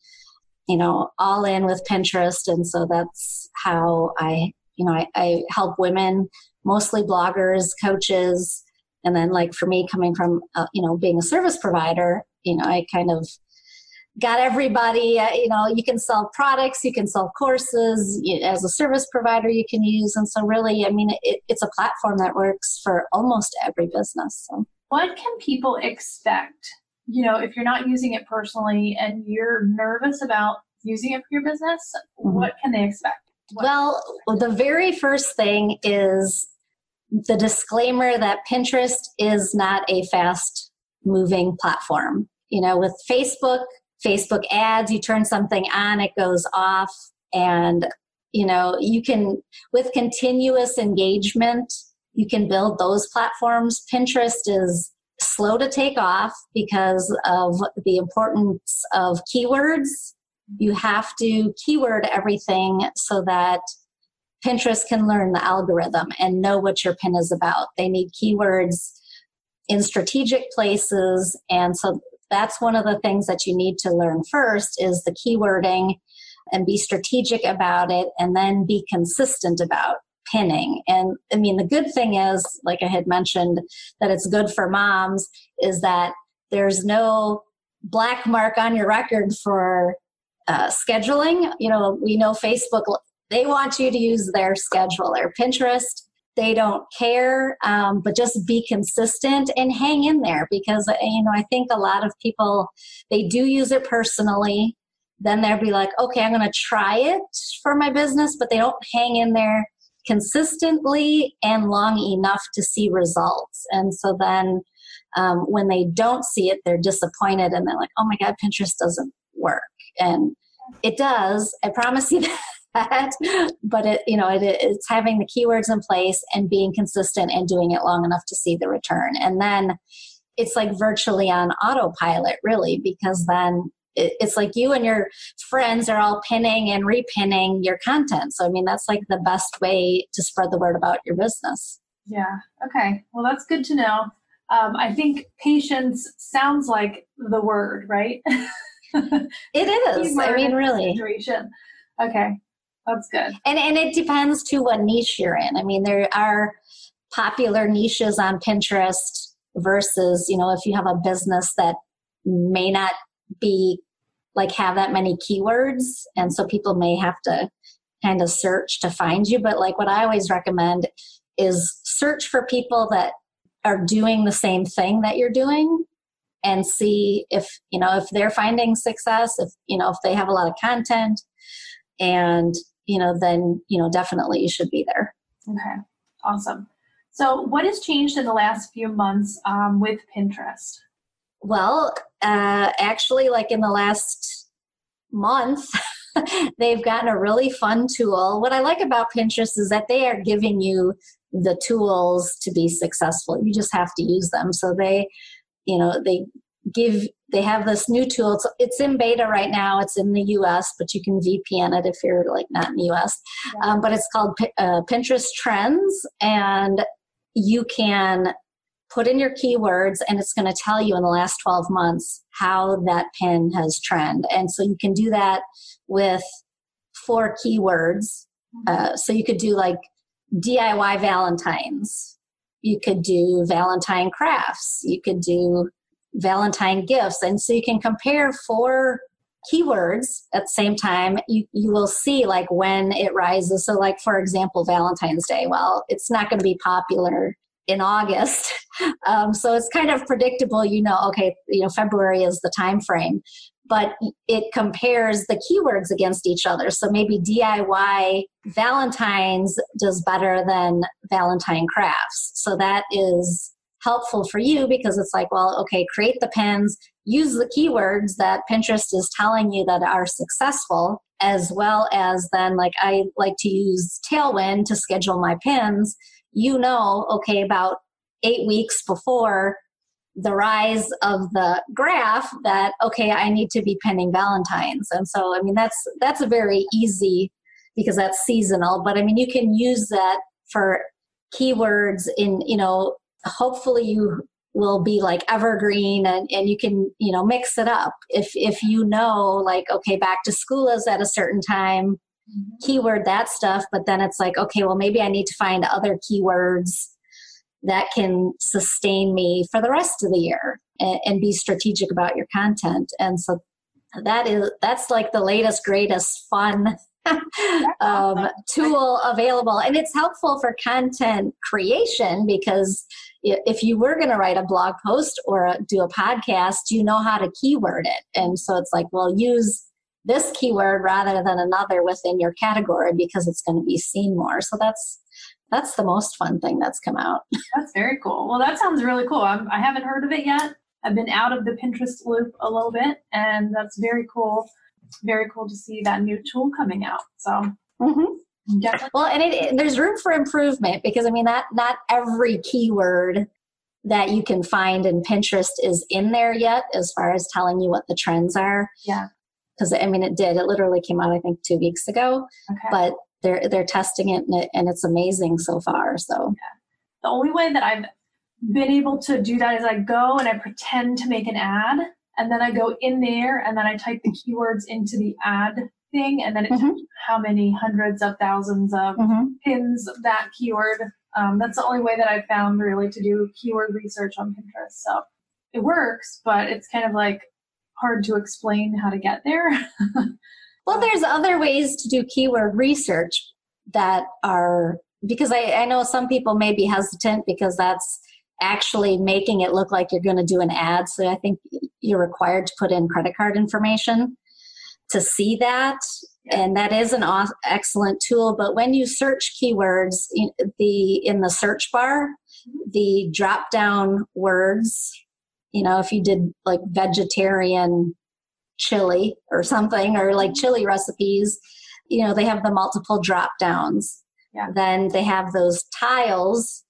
S6: you know, all in with Pinterest, and so that's how I, you know, I, I help women, mostly bloggers, coaches, and then like for me, coming from uh, you know being a service provider, you know, I kind of got everybody uh, you know you can sell products you can sell courses you, as a service provider you can use and so really i mean it, it's a platform that works for almost every business so.
S2: what can people expect you know if you're not using it personally and you're nervous about using it for your business mm-hmm. what can they expect?
S6: Well the very first thing is the disclaimer that pinterest is not a fast moving platform you know with facebook Facebook ads, you turn something on, it goes off. And, you know, you can, with continuous engagement, you can build those platforms. Pinterest is slow to take off because of the importance of keywords. You have to keyword everything so that Pinterest can learn the algorithm and know what your pin is about. They need keywords in strategic places. And so that's one of the things that you need to learn first is the keywording and be strategic about it and then be consistent about pinning. And I mean, the good thing is, like I had mentioned, that it's good for moms is that there's no black mark on your record for uh, scheduling. You know, we know Facebook, they want you to use their scheduler. Pinterest, they don't care um, but just be consistent and hang in there because uh, you know i think a lot of people they do use it personally then they'll be like okay i'm going to try it for my business but they don't hang in there consistently and long enough to see results and so then um, when they don't see it they're disappointed and they're like oh my god pinterest doesn't work and it does i promise you that but it you know it, it's having the keywords in place and being consistent and doing it long enough to see the return. And then it's like virtually on autopilot really because then it's like you and your friends are all pinning and repinning your content. So i mean that's like the best way to spread the word about your business.
S2: Yeah. Okay. Well that's good to know. Um, i think patience sounds like the word right
S6: it is i mean really
S2: situation. okay that's good.
S6: And and it depends to what niche you're in. I mean, there are popular niches on Pinterest versus, you know, if you have a business that may not be like have that many keywords and so people may have to kind of search to find you, but like what I always recommend is search for people that are doing the same thing that you're doing and see if, you know, if they're finding success, if, you know, if they have a lot of content and you know, then, you know, definitely you should be there.
S2: Okay, awesome. So, what has changed in the last few months um, with Pinterest?
S6: Well, uh, actually, like in the last month, they've gotten a really fun tool. What I like about Pinterest is that they are giving you the tools to be successful. You just have to use them. So they, you know, they give they have this new tool. It's, it's in beta right now. It's in the U.S., but you can VPN it if you're like not in the U.S. Yeah. Um, but it's called uh, Pinterest Trends, and you can put in your keywords, and it's going to tell you in the last 12 months how that pin has trend. And so you can do that with four keywords. Mm-hmm. Uh, so you could do like DIY Valentines. You could do Valentine crafts. You could do Valentine gifts. And so you can compare four keywords at the same time. You, you will see like when it rises. So, like, for example, Valentine's Day. Well, it's not going to be popular in August. Um, so it's kind of predictable, you know, okay, you know, February is the time frame. But it compares the keywords against each other. So maybe DIY Valentine's does better than Valentine crafts. So that is helpful for you because it's like, well, okay, create the pins, use the keywords that Pinterest is telling you that are successful, as well as then, like, I like to use Tailwind to schedule my pins. You know, okay, about eight weeks before the rise of the graph that okay i need to be pinning valentines and so i mean that's that's a very easy because that's seasonal but i mean you can use that for keywords in you know hopefully you will be like evergreen and, and you can you know mix it up if if you know like okay back to school is at a certain time mm-hmm. keyword that stuff but then it's like okay well maybe i need to find other keywords that can sustain me for the rest of the year and, and be strategic about your content and so that is that's like the latest greatest fun um, tool available and it's helpful for content creation because if you were going to write a blog post or do a podcast, you know how to keyword it. And so it's like, well, use this keyword rather than another within your category because it's going to be seen more. So that's that's the most fun thing that's come out.
S2: That's very cool. Well, that sounds really cool. I'm, I have not heard of it yet. I've been out of the Pinterest loop a little bit, and that's very cool. Very cool to see that new tool coming out. So. Mm-hmm.
S6: Definitely. Well, and it, it, there's room for improvement because I mean that not every keyword that you can find in Pinterest is in there yet, as far as telling you what the trends are.
S2: Yeah.
S6: Because I mean, it did. It literally came out, I think, two weeks ago. Okay. But they're they're testing it and, it and it's amazing so far. So. Yeah.
S2: The only way that I've been able to do that is I go and I pretend to make an ad, and then I go in there and then I type the keywords into the ad thing, and then it mm-hmm. how many hundreds of thousands of mm-hmm. pins of that keyword. Um, that's the only way that I've found really to do keyword research on Pinterest. So it works, but it's kind of like hard to explain how to get there.
S6: well, there's other ways to do keyword research that are because I, I know some people may be hesitant because that's actually making it look like you're going to do an ad. So I think you're required to put in credit card information to see that. And that is an excellent tool. But when you search keywords in the in the search bar mm-hmm. the drop down words you know if you did like vegetarian chili or something or like mm-hmm. chili recipes you know they have the multiple drop downs yeah. then they have those tiles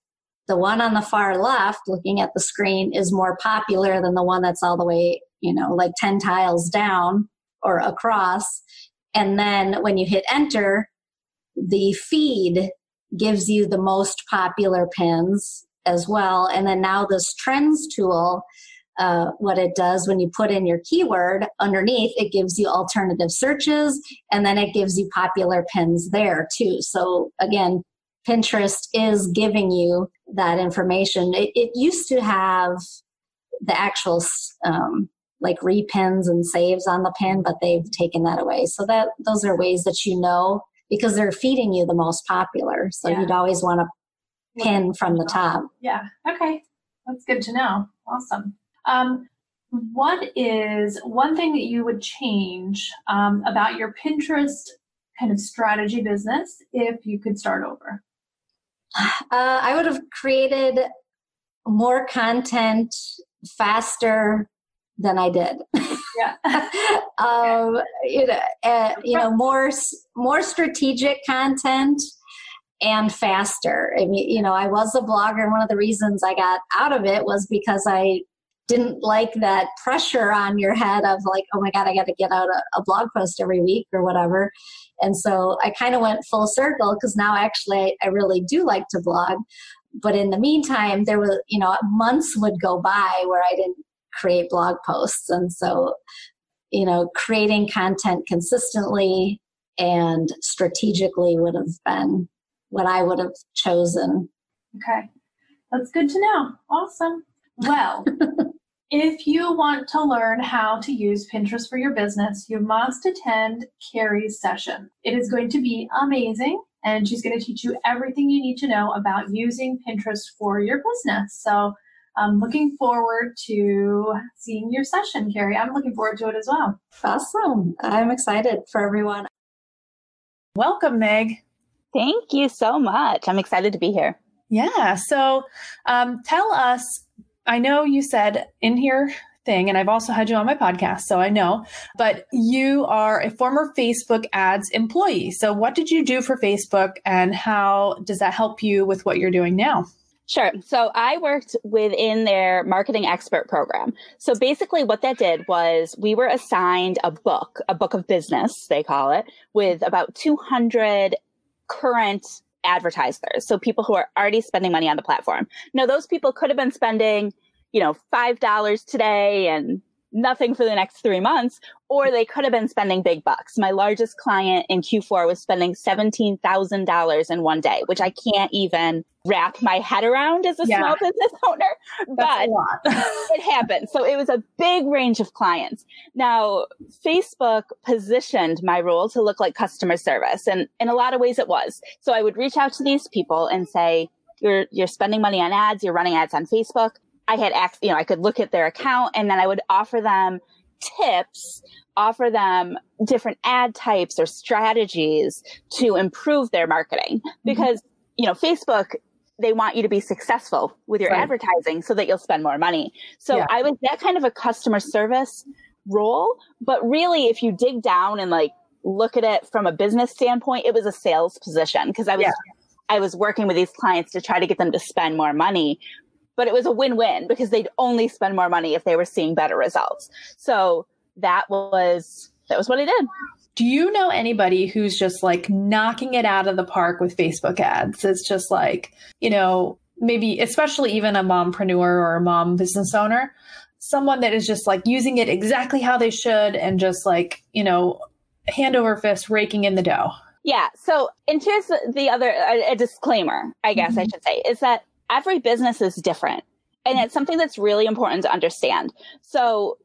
S6: the one on the far left looking at the screen is more popular than the one that's all the way you know like 10 tiles down or across. And then when you hit enter, the feed gives you the most popular pins as well. And then now this trends tool, uh, what it does when you put in your keyword underneath, it gives you alternative searches and then it gives you popular pins there too. So again, Pinterest is giving you that information. It, it used to have the actual um, like repins and saves on the pin, but they've taken that away. So that those are ways that you know because they're feeding you the most popular. So yeah. you'd always want to pin from the top.
S2: Yeah. Okay. That's good to know. Awesome. Um, what is one thing that you would change um, about your Pinterest kind of strategy business if you could start over?
S6: Uh, I would have created more content faster than I did.
S2: Yeah.
S6: um, you know, uh, you know, more more strategic content and faster. I mean, you know, I was a blogger, and one of the reasons I got out of it was because I didn't like that pressure on your head of like, oh my God, I got to get out a, a, blog post every week or whatever. And so I kind of went full circle because now actually I, I really do like to blog. But in the meantime, there were, you know, months would go by where I didn't create blog posts. And so, you know, creating content consistently and strategically would have been what I would have chosen.
S2: Okay. That's good to know. Awesome. Well, if you want to learn how to use Pinterest for your business, you must attend Karrie's session. It is going to be amazing, and she's going to teach you everything you need to know about using Pinterest for your business. So, I'm looking forward to seeing your session, Karrie. I'm looking forward to it as well.
S6: Awesome. I'm excited for everyone.
S2: Welcome, Meg.
S7: Thank you so much. I'm excited to be here.
S2: Yeah. So, um, tell us I know you said in here thing, and I've also had you on my podcast, so I know, but you are a former Facebook ads employee. So, what did you do for Facebook, and how does that help you with what you're doing now?
S7: Sure. So I worked within their marketing expert program. So basically, what that did was we were assigned a book, a book of business, they call it, with about 200 current advertisers. So people who are already spending money on the platform. Now, those people could have been spending, you know, $5 today and nothing for the next three months, or they could have been spending big bucks. My largest client in Q4 was spending $17,000 in one day, which I can't even wrap my head around as a yeah. small business owner, but it happened. So it was a big range of clients. Now, Facebook positioned my role to look like customer service. And in a lot of ways it was. So I would reach out to these people and say, you're, you're spending money on ads, you're running ads on Facebook. I had access, you know, I could look at their account and then I would offer them tips, offer them different ad types or strategies to improve their marketing mm-hmm. because, you know, Facebook they want you to be successful with your right. advertising so that you'll spend more money. So yeah. I was that kind of a customer service role, but really if you dig down and like look at it from a business standpoint, it was a sales position because I was yeah. I was working with these clients to try to get them to spend more money but it was a win-win because they'd only spend more money if they were seeing better results. So that was that was what I did.
S2: Do you know anybody who's just like knocking it out of the park with Facebook ads? It's just like, you know, maybe especially even a mompreneur or a mom business owner, someone that is just like using it exactly how they should and just like, you know, hand over fist raking in the dough.
S7: Yeah. So, and here's the other a, a disclaimer, I guess mm-hmm. I should say, is that every business is different. And it's something that's really important to understand. So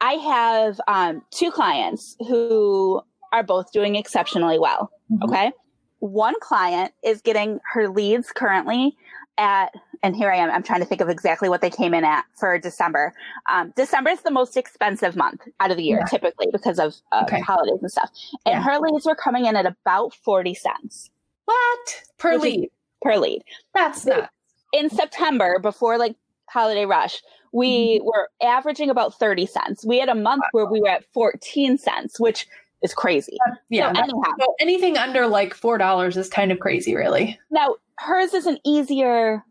S7: I have um, two clients who are both doing exceptionally well. Mm-hmm. Okay. One client is getting her leads currently at, and here I am, I'm trying to think of exactly what they came in at for December. Um, December is the most expensive month out of the year, yeah. typically because of uh, okay. holidays and stuff. And yeah. her leads were coming in at about 40 cents.
S2: What? Per lead?
S7: Per lead.
S2: That's not
S7: in September before like holiday rush, we mm-hmm. were averaging about 30 cents. We had a month where we were at 14 cents, which is crazy.
S2: yeah. So anyhow, so anything under like $4 is kind of crazy, really.
S7: Now, hers is an easier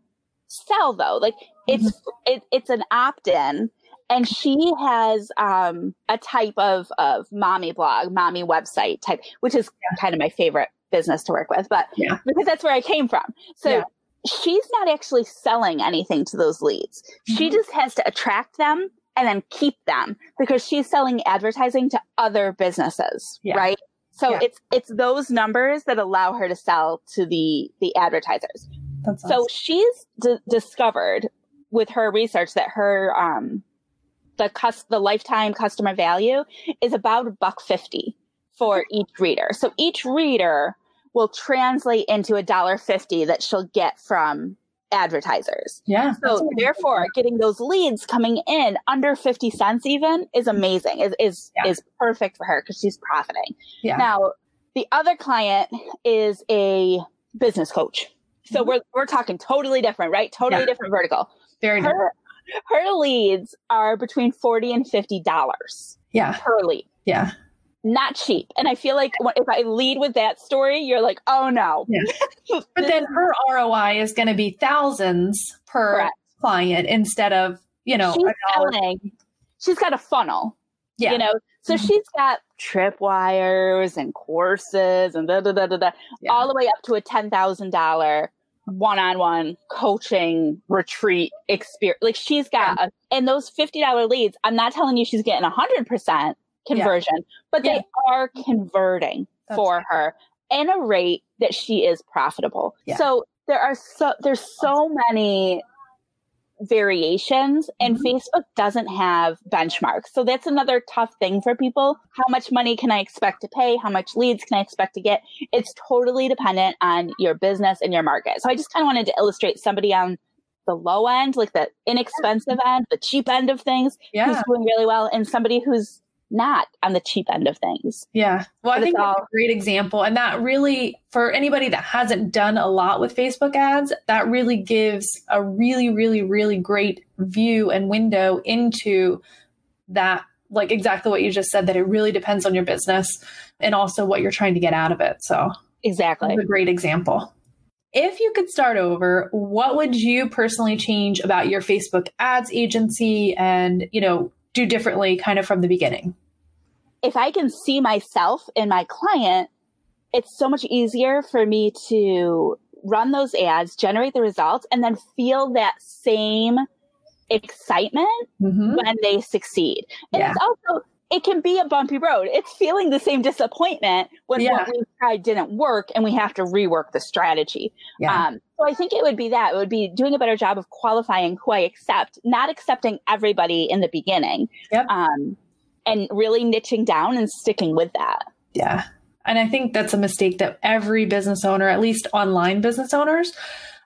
S7: sell though. Like it's, mm-hmm. it, it's an opt in and she has um, a type of, of mommy blog, mommy website type, which is yeah. kind of my favorite business to work with, but yeah. because that's where I came from. So yeah she's not actually selling anything to those leads. Mm-hmm. She just has to attract them and then keep them because she's selling advertising to other businesses, yeah. right? So yeah. it's it's those numbers that allow her to sell to the the advertisers. That's so she's d- discovered with her research that her um the cus- the lifetime customer value is about a buck 50 for each reader. So each reader will translate into a dollar fifty that she'll get from advertisers.
S2: Yeah.
S7: So therefore getting those leads coming in under 50 cents even is amazing. Is is yeah. is perfect for her because she's profiting. Yeah. Now, the other client is a business coach. So mm-hmm. we're we're talking totally different, right? Totally yeah. different vertical.
S2: Very
S7: her, her leads are between 40 and 50 dollars
S2: yeah
S7: per lead
S2: yeah
S7: not cheap and i feel like if i lead with that story you're like oh no
S2: yeah. but then her roi is going to be thousands per Correct. client instead of you know
S7: she's, selling, she's got a funnel yeah. you know so mm-hmm. she's got tripwires and courses and da da da da, da yeah. all the way up to a $10000 one-on-one coaching retreat experience. Like she's got, yeah. a, and those $50 leads, I'm not telling you she's getting a hundred percent conversion, yeah. but they are converting That's for right. her in a rate that she is profitable. So there are so, there's so many variations and mm-hmm. Facebook doesn't have benchmarks. So that's another tough thing for people. How much money can I expect to pay? How much leads can I expect to get? It's totally dependent on your business and your market. So I just kind of wanted to illustrate somebody on the low end, like the inexpensive end, the cheap end of things, yeah. who's doing really well, and somebody who's not on the cheap end of things.
S2: Yeah. Well, but I think all- that's a great example. And that really, for anybody that hasn't done a lot with Facebook ads, that really gives a really, really, really great view and window into that, like exactly what you just said, that it really depends on your business and also what you're trying to get out of it. So,
S7: exactly.
S2: a great example. If you could start over, what would you personally change about your Facebook ads agency and, you know, do differently kind of from the beginning?
S7: If I can see myself in my client, it's so much easier for me to run those ads, generate the results, and then feel that same excitement mm-hmm. when they succeed. And yeah. it's also it can be a bumpy road. It's feeling the same disappointment when yeah. what we tried didn't work and we have to rework the strategy. Yeah. Um, so I think it would be that. It would be doing a better job of qualifying who I accept, not accepting everybody in the beginning. Yep. Um, and really niching down and sticking with that.
S2: Yeah. And I think that's a mistake that every business owner, at least online business owners,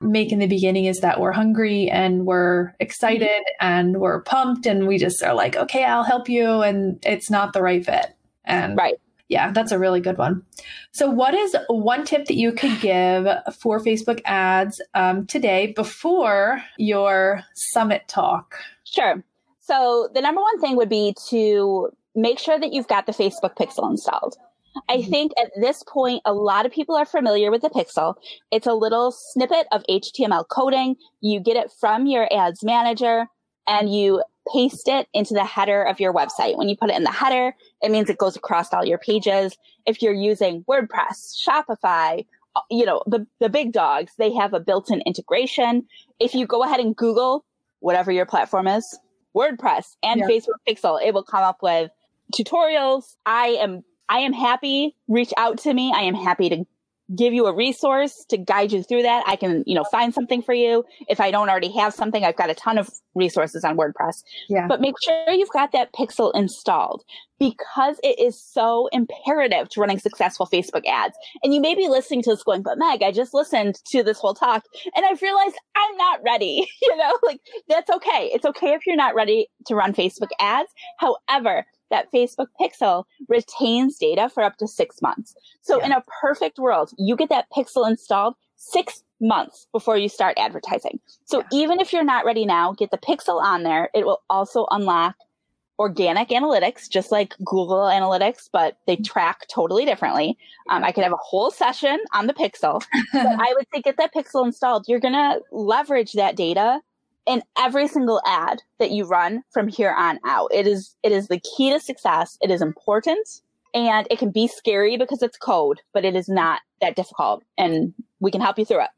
S2: make in the beginning is that we're hungry and we're excited and we're pumped and we just are like, okay, I'll help you. And it's not the right fit. And
S7: right.
S2: Yeah, that's a really good one. So, what is one tip that you could give for Facebook ads um, today before your summit talk?
S7: Sure. So, the number one thing would be to make sure that you've got the Facebook pixel installed. I mm-hmm. think at this point, a lot of people are familiar with the pixel. It's a little snippet of HTML coding. You get it from your ads manager and you paste it into the header of your website. When you put it in the header, it means it goes across all your pages. If you're using WordPress, Shopify, uh, you know, the, the big dogs, they have a built-in integration. If you go ahead and Google whatever your platform is, WordPress and yeah. Facebook Pixel, it will come up with tutorials. I am I am happy. Reach out to me. I am happy to give you a resource to guide you through that. I can, you know, find something for you. If I don't already have something, I've got a ton of resources on WordPress. Yeah. But make sure you've got that pixel installed because it is so imperative to running successful Facebook ads. And you may be listening to this going, but Meg, I just listened to this whole talk and I've realized I'm not ready. you know, like that's okay. It's okay if you're not ready to run Facebook ads. However, that Facebook pixel retains data for up to six months. So yeah. in a perfect world, you get that pixel installed six months before you start advertising. So yeah. even if you're not ready now, get the pixel on there. It will also unlock organic analytics, just like Google Analytics, but they track totally differently. Um, I could have a whole session on the pixel. but I would say get that pixel installed. You're going to leverage that data in every single ad that you run from here on out. It is it is the key to success. It is important and it can be scary because it's code, but it is not that difficult and we can help you through it.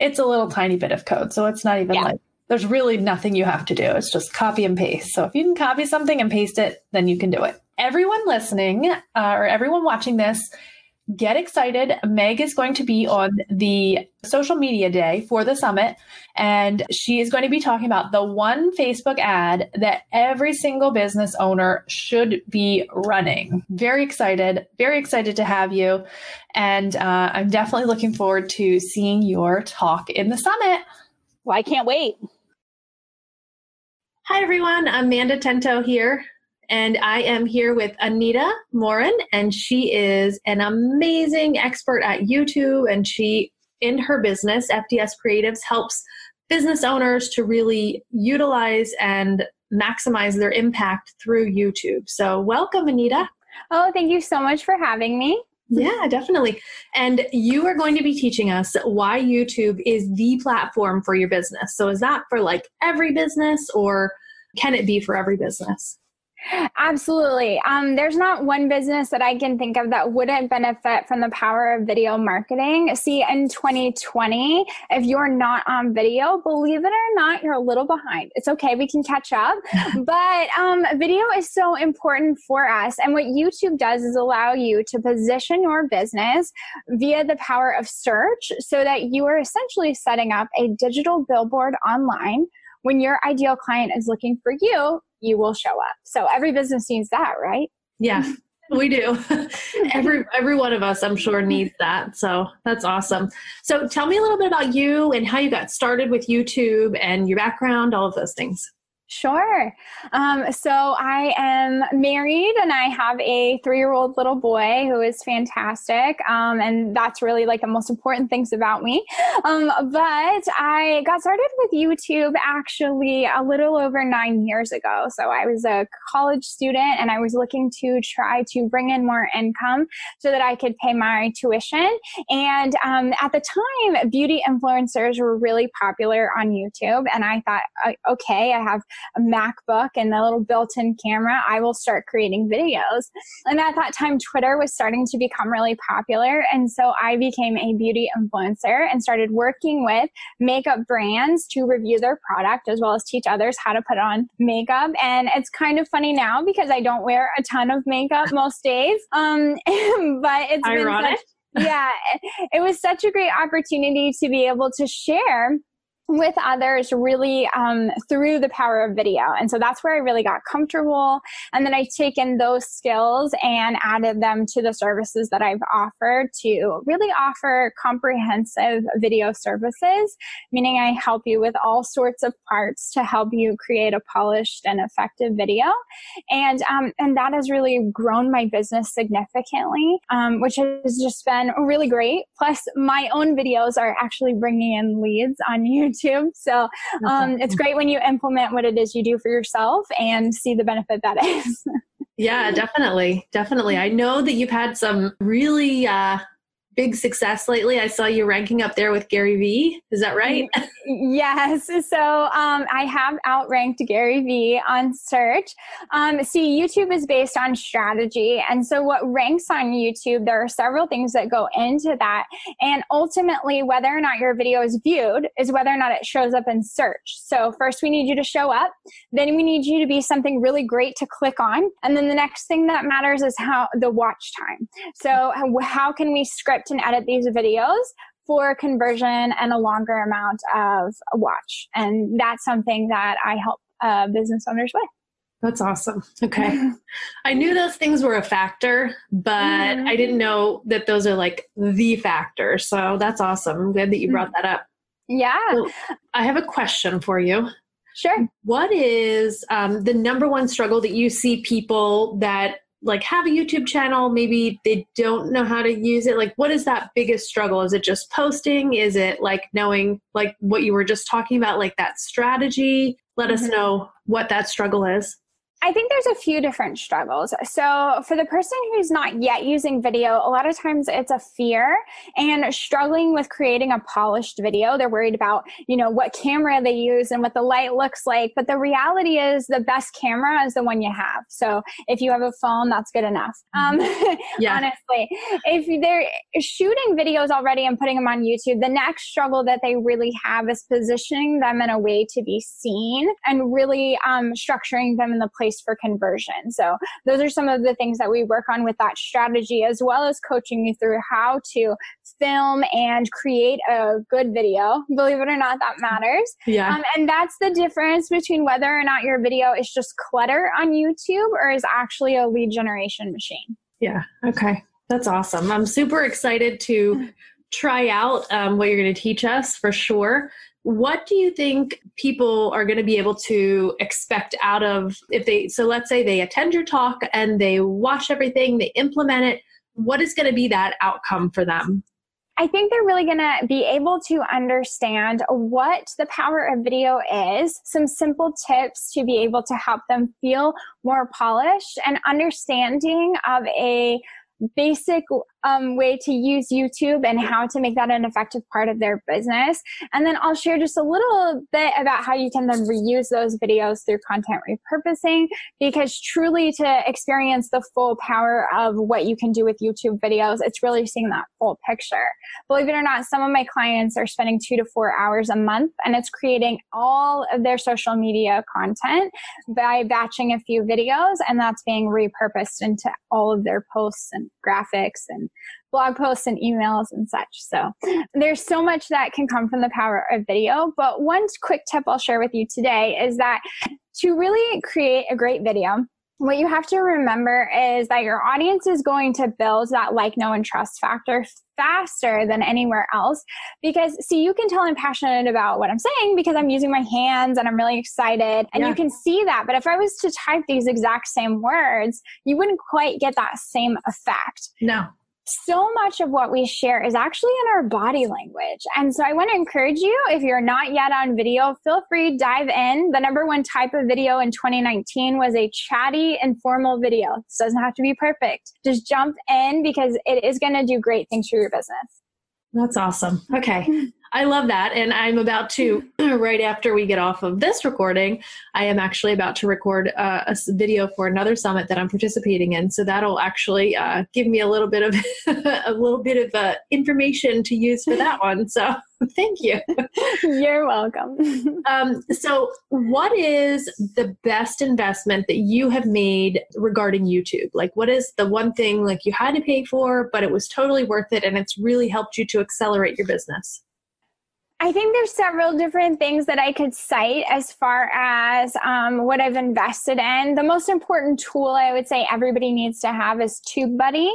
S2: It's a little tiny bit of code, so it's not even yeah. like there's really nothing you have to do. It's just copy and paste. So if you can copy something and paste it, then you can do it. Everyone listening uh, or everyone watching this get excited. Meg is going to be on the social media day for the summit, and she is going to be talking about the one Facebook ad that every single business owner should be running. Very excited, very excited to have you. And uh, I'm definitely looking forward to seeing your talk in the summit.
S7: Well, I can't wait.
S1: Hi, everyone. Amanda Tento here and I am here with Anita Morin, and she is an amazing expert at YouTube. And she, in her business, FDS Creatives, helps
S2: business owners to really utilize and maximize their impact through YouTube. So, welcome, Anita.
S8: Oh, thank you so much for having me.
S2: Yeah, definitely. And you are going to be teaching us why YouTube is the platform for your business. So, is that for like every business or can it be for every business?
S8: Absolutely. Um, there's not one business that I can think of that wouldn't benefit from the power of video marketing. See, in 2020, if you're not on video, believe it or not, you're a little behind. It's okay, we can catch up. but um, video is so important for us. And what YouTube does is allow you to position your business via the power of search so that you are essentially setting up a digital billboard online when your ideal client is looking for you you will show up. So every business needs that, right?
S2: Yeah. we do every every one of us i'm sure mm-hmm. needs that so that's awesome so tell me a little bit about you and how you got started with youtube and your background all of those things
S8: Sure. Um, so I am married and I have a three year old little boy who is fantastic. Um, and that's really like the most important things about me. Um, but I got started with YouTube actually a little over nine years ago. So I was a college student and I was looking to try to bring in more income so that I could pay my tuition. And um, at the time, beauty influencers were really popular on YouTube. And I thought, okay, I have a MacBook and a little built in camera, I will start creating videos. And at that time, Twitter was starting to become really popular. And so I became a beauty influencer and started working with makeup brands to review their product as well as teach others how to put on makeup. And it's kind of funny now because I don't wear a ton of makeup most days. Um, but it's
S2: ironic.
S8: Been such, yeah, it was such a great opportunity to be able to share with others really um, through the power of video. And so that's where I really got comfortable. And then I've taken those skills and added them to the services that I've offered to really offer comprehensive video services, meaning I help you with all sorts of parts to help you create a polished and effective video. And, um, and that has really grown my business significantly, um, which has just been really great. Plus my own videos are actually bringing in leads on YouTube YouTube. So um, it's great when you implement what it is you do for yourself and see the benefit that is.
S2: yeah, definitely. Definitely. I know that you've had some really uh, big success lately. I saw you ranking up there with Gary Vee. Is that right?
S8: yes. So um, I have outranked Gary Vee on search. Um, see, YouTube is based on strategy. And so what ranks on YouTube, there are several things that go into that. And ultimately, whether or not your video is viewed is whether or not it shows up in search. So first we need you to show up. Then we need you to be something really great to click on. And then the next thing that matters is how the watch time. So how can we script script and edit these videos for conversion and a longer amount of watch. And that's something that I help uh, business owners with.
S2: That's awesome. Okay. I knew those things were a factor, but mm-hmm. I didn't know that those are like the factor. So that's awesome. I'm glad that you brought that up.
S8: Yeah. So
S2: I have a question for you.
S8: Sure.
S2: What is um, the number one struggle that you see people that like have a YouTube channel, maybe they don't know how to use it. Like, what is that biggest struggle? Is it just posting? Is it like knowing, like what you were just talking about, like that strategy? Let mm-hmm. us know what that struggle is.
S8: I think there's a few different struggles. So, for the person who's not yet using video, a lot of times it's a fear and struggling with creating a polished video. They're worried about, you know, what camera they use and what the light looks like. But the reality is, the best camera is the one you have. So, if you have a phone, that's good enough. Um, yeah. honestly, if they're shooting videos already and putting them on YouTube, the next struggle that they really have is positioning them in a way to be seen and really um, structuring them in the place for conversion. So those are some of the things that we work on with that strategy, as well as coaching you through how to film and create a good video. Believe it or not, that matters.
S2: Yeah. Um,
S8: and that's the difference between whether or not your video is just clutter on YouTube or is actually a lead generation machine.
S2: Yeah. Okay. That's awesome. I'm super excited to try out um, what you're going to teach us for sure. What do you think people are going to be able to expect out of if they, so let's say they attend your talk and they watch everything, they implement it, what is going to be that outcome for them?
S8: I think they're really going to be able to understand what the power of video is, some simple tips to be able to help them feel more polished and understanding of a basic um, way to use YouTube and how to make that an effective part of their business. And then I'll share just a little bit about how you can then reuse those videos through content repurposing because truly to experience the full power of what you can do with YouTube videos, it's really seeing that full picture. Believe it or not, some of my clients are spending two to four hours a month and it's creating all of their social media content by batching a few videos and that's being repurposed into all of their posts and graphics and blog posts and emails and such. So there's so much that can come from the power of video. But one quick tip I'll share with you today is that to really create a great video, what you have to remember is that your audience is going to build that like, know, and trust factor faster than anywhere else. Because, see, you can tell I'm passionate about what I'm saying because I'm using my hands and I'm really excited. And yeah. you can see that. But if I was to type these exact same words, you wouldn't quite get that same effect.
S2: No
S8: so much of what we share is actually in our body language. And so I want to encourage you, if you're not yet on video, feel free, dive in. The number one type of video in 2019 was a chatty, informal video. This doesn't have to be perfect. Just jump in because it is going to do great things for your business.
S2: That's awesome. Okay. I love that. And I'm about to, right after we get off of this recording, I am actually about to record uh, a video for another summit that I'm participating in. So that'll actually uh, give me a little bit of a little bit of uh, information to use for that one. So thank you.
S8: You're welcome.
S2: um, so, what is the best investment that you have made regarding YouTube? Like, what is the one thing like you had to pay for, but it was totally worth it, and it's really helped you to accelerate your business?
S8: I think there's several different things that I could cite as far as um, what I've invested in. The most important tool I would say everybody needs to have is TubeBuddy.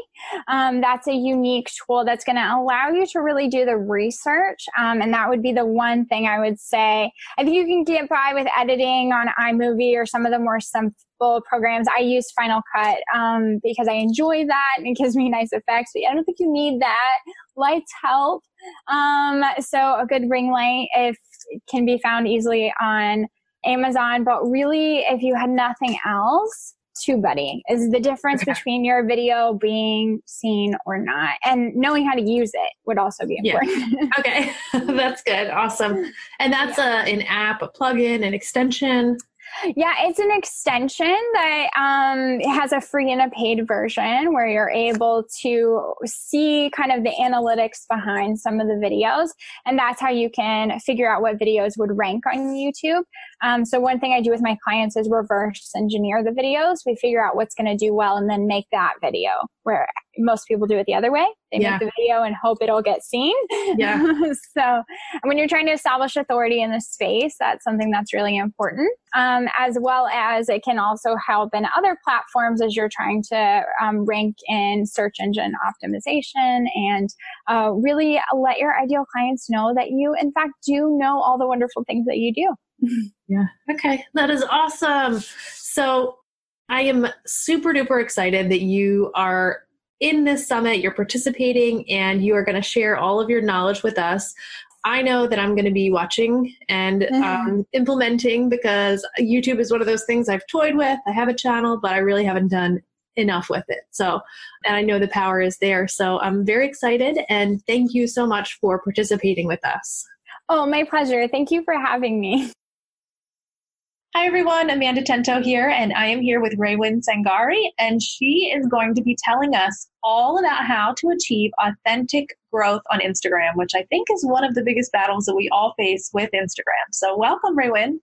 S8: Um, that's a unique tool that's going to allow you to really do the research, um, and that would be the one thing I would say. I think you can get by with editing on iMovie or some of the more simple programs. I use Final Cut um, because I enjoy that and it gives me nice effects. But I don't think you need that. Lights help. Um, so a good ring light if can be found easily on Amazon. But really, if you had nothing else, TubeBuddy is the difference okay. between your video being seen or not and knowing how to use it would also be important
S2: yeah. okay that's good awesome and that's yeah. a, an app a plugin an extension
S8: yeah, it's an extension that um, has a free and a paid version where you're able to see kind of the analytics behind some of the videos. And that's how you can figure out what videos would rank on YouTube. Um, so, one thing I do with my clients is reverse engineer the videos. We figure out what's going to do well and then make that video where most people do it the other way. They yeah. make the video and hope it'll get seen.
S2: Yeah.
S8: so when you're trying to establish authority in the space, that's something that's really important. Um, as well as it can also help in other platforms as you're trying to um, rank in search engine optimization and uh, really let your ideal clients know that you, in fact, do know all the wonderful things that you do.
S2: yeah. Okay. That is awesome. So I am super duper excited that you are in this summit, you're participating, and you are going to share all of your knowledge with us. I know that I'm going to be watching and mm-hmm. um, implementing because YouTube is one of those things I've toyed with. I have a channel, but I really haven't done enough with it. So, and I know the power is there. So I'm very excited and thank you so much for participating with us.
S8: Oh, my pleasure. Thank you for having me.
S9: Hi everyone, Amanda Tento here, and I am here with Raewyn Sangari, and she is going to be telling us all about how to achieve authentic growth on Instagram, which I think is one of the biggest battles that we all face with Instagram. So, welcome, Raewyn.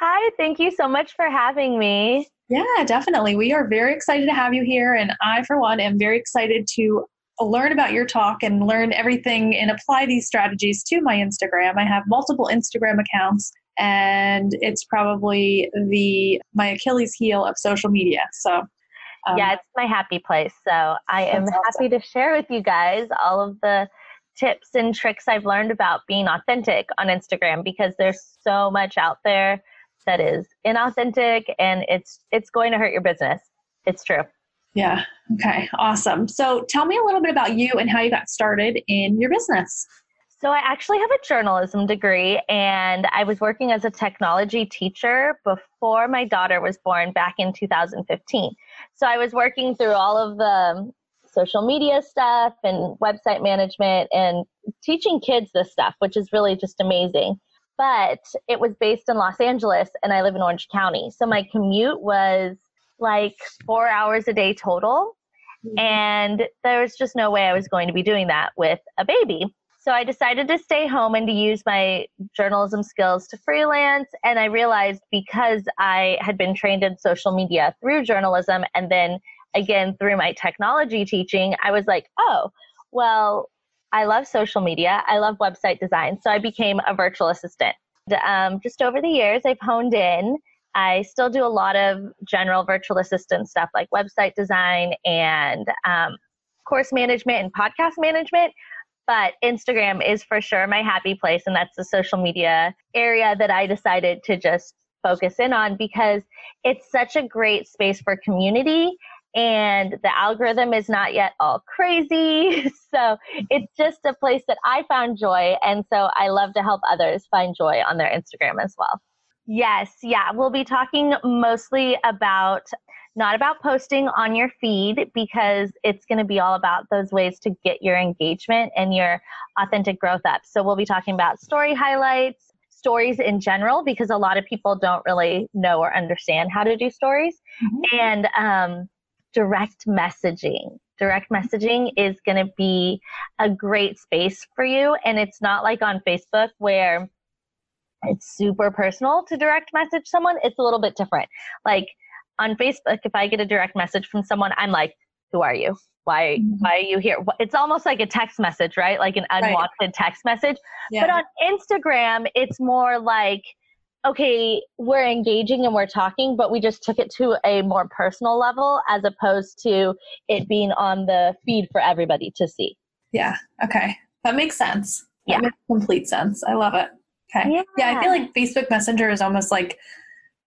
S10: Hi, thank you so much for having me.
S9: Yeah, definitely. We are very excited to have you here, and I, for one, am very excited to learn about your talk and learn everything and apply these strategies to my Instagram. I have multiple Instagram accounts and it's probably the my Achilles heel of social media. So
S10: um, yeah, it's my happy place. So I am awesome. happy to share with you guys all of the tips and tricks I've learned about being authentic on Instagram because there's so much out there that is inauthentic and it's it's going to hurt your business. It's true.
S2: Yeah. Okay. Awesome. So tell me a little bit about you and how you got started in your business.
S10: So, I actually have a journalism degree, and I was working as a technology teacher before my daughter was born back in 2015. So, I was working through all of the social media stuff and website management and teaching kids this stuff, which is really just amazing. But it was based in Los Angeles, and I live in Orange County. So, my commute was like four hours a day total. Mm-hmm. And there was just no way I was going to be doing that with a baby. So I decided to stay home and to use my journalism skills to freelance. And I realized because I had been trained in social media through journalism and then again through my technology teaching, I was like, oh, well, I love social media. I love website design. So I became a virtual assistant. Um, just over the years, I've honed in. I still do a lot of general virtual assistant stuff like website design and um, course management and podcast management but Instagram is for sure my happy place. And that's the social media area that I decided to just focus in on because it's such a great space for community and the algorithm is not yet all crazy. So it's just a place that I found joy. And so I love to help others find joy on their Instagram as well. Yes, yeah. We'll be talking mostly about not about posting on your feed because it's going to be all about those ways to get your engagement and your authentic growth up. So we'll be talking about story highlights, stories in general, because a lot of people don't really know or understand how to do stories, mm-hmm. and um, direct messaging. Direct messaging is going to be a great space for you. And it's not like on Facebook where it's super personal to direct message someone. It's a little bit different. Like, on Facebook, if I get a direct message from someone, I'm like, who are you? Why, mm-hmm. why are you here? It's almost like a text message, right? Like an unwanted right. text message. Yeah. But on Instagram, it's more like, okay, we're engaging and we're talking, but we just took it to a more personal level as opposed to it being on the feed for everybody to see.
S2: Yeah. Okay. That makes sense. That yeah. makes complete sense. I love it. Okay. Yeah. yeah. I feel like Facebook Messenger is almost like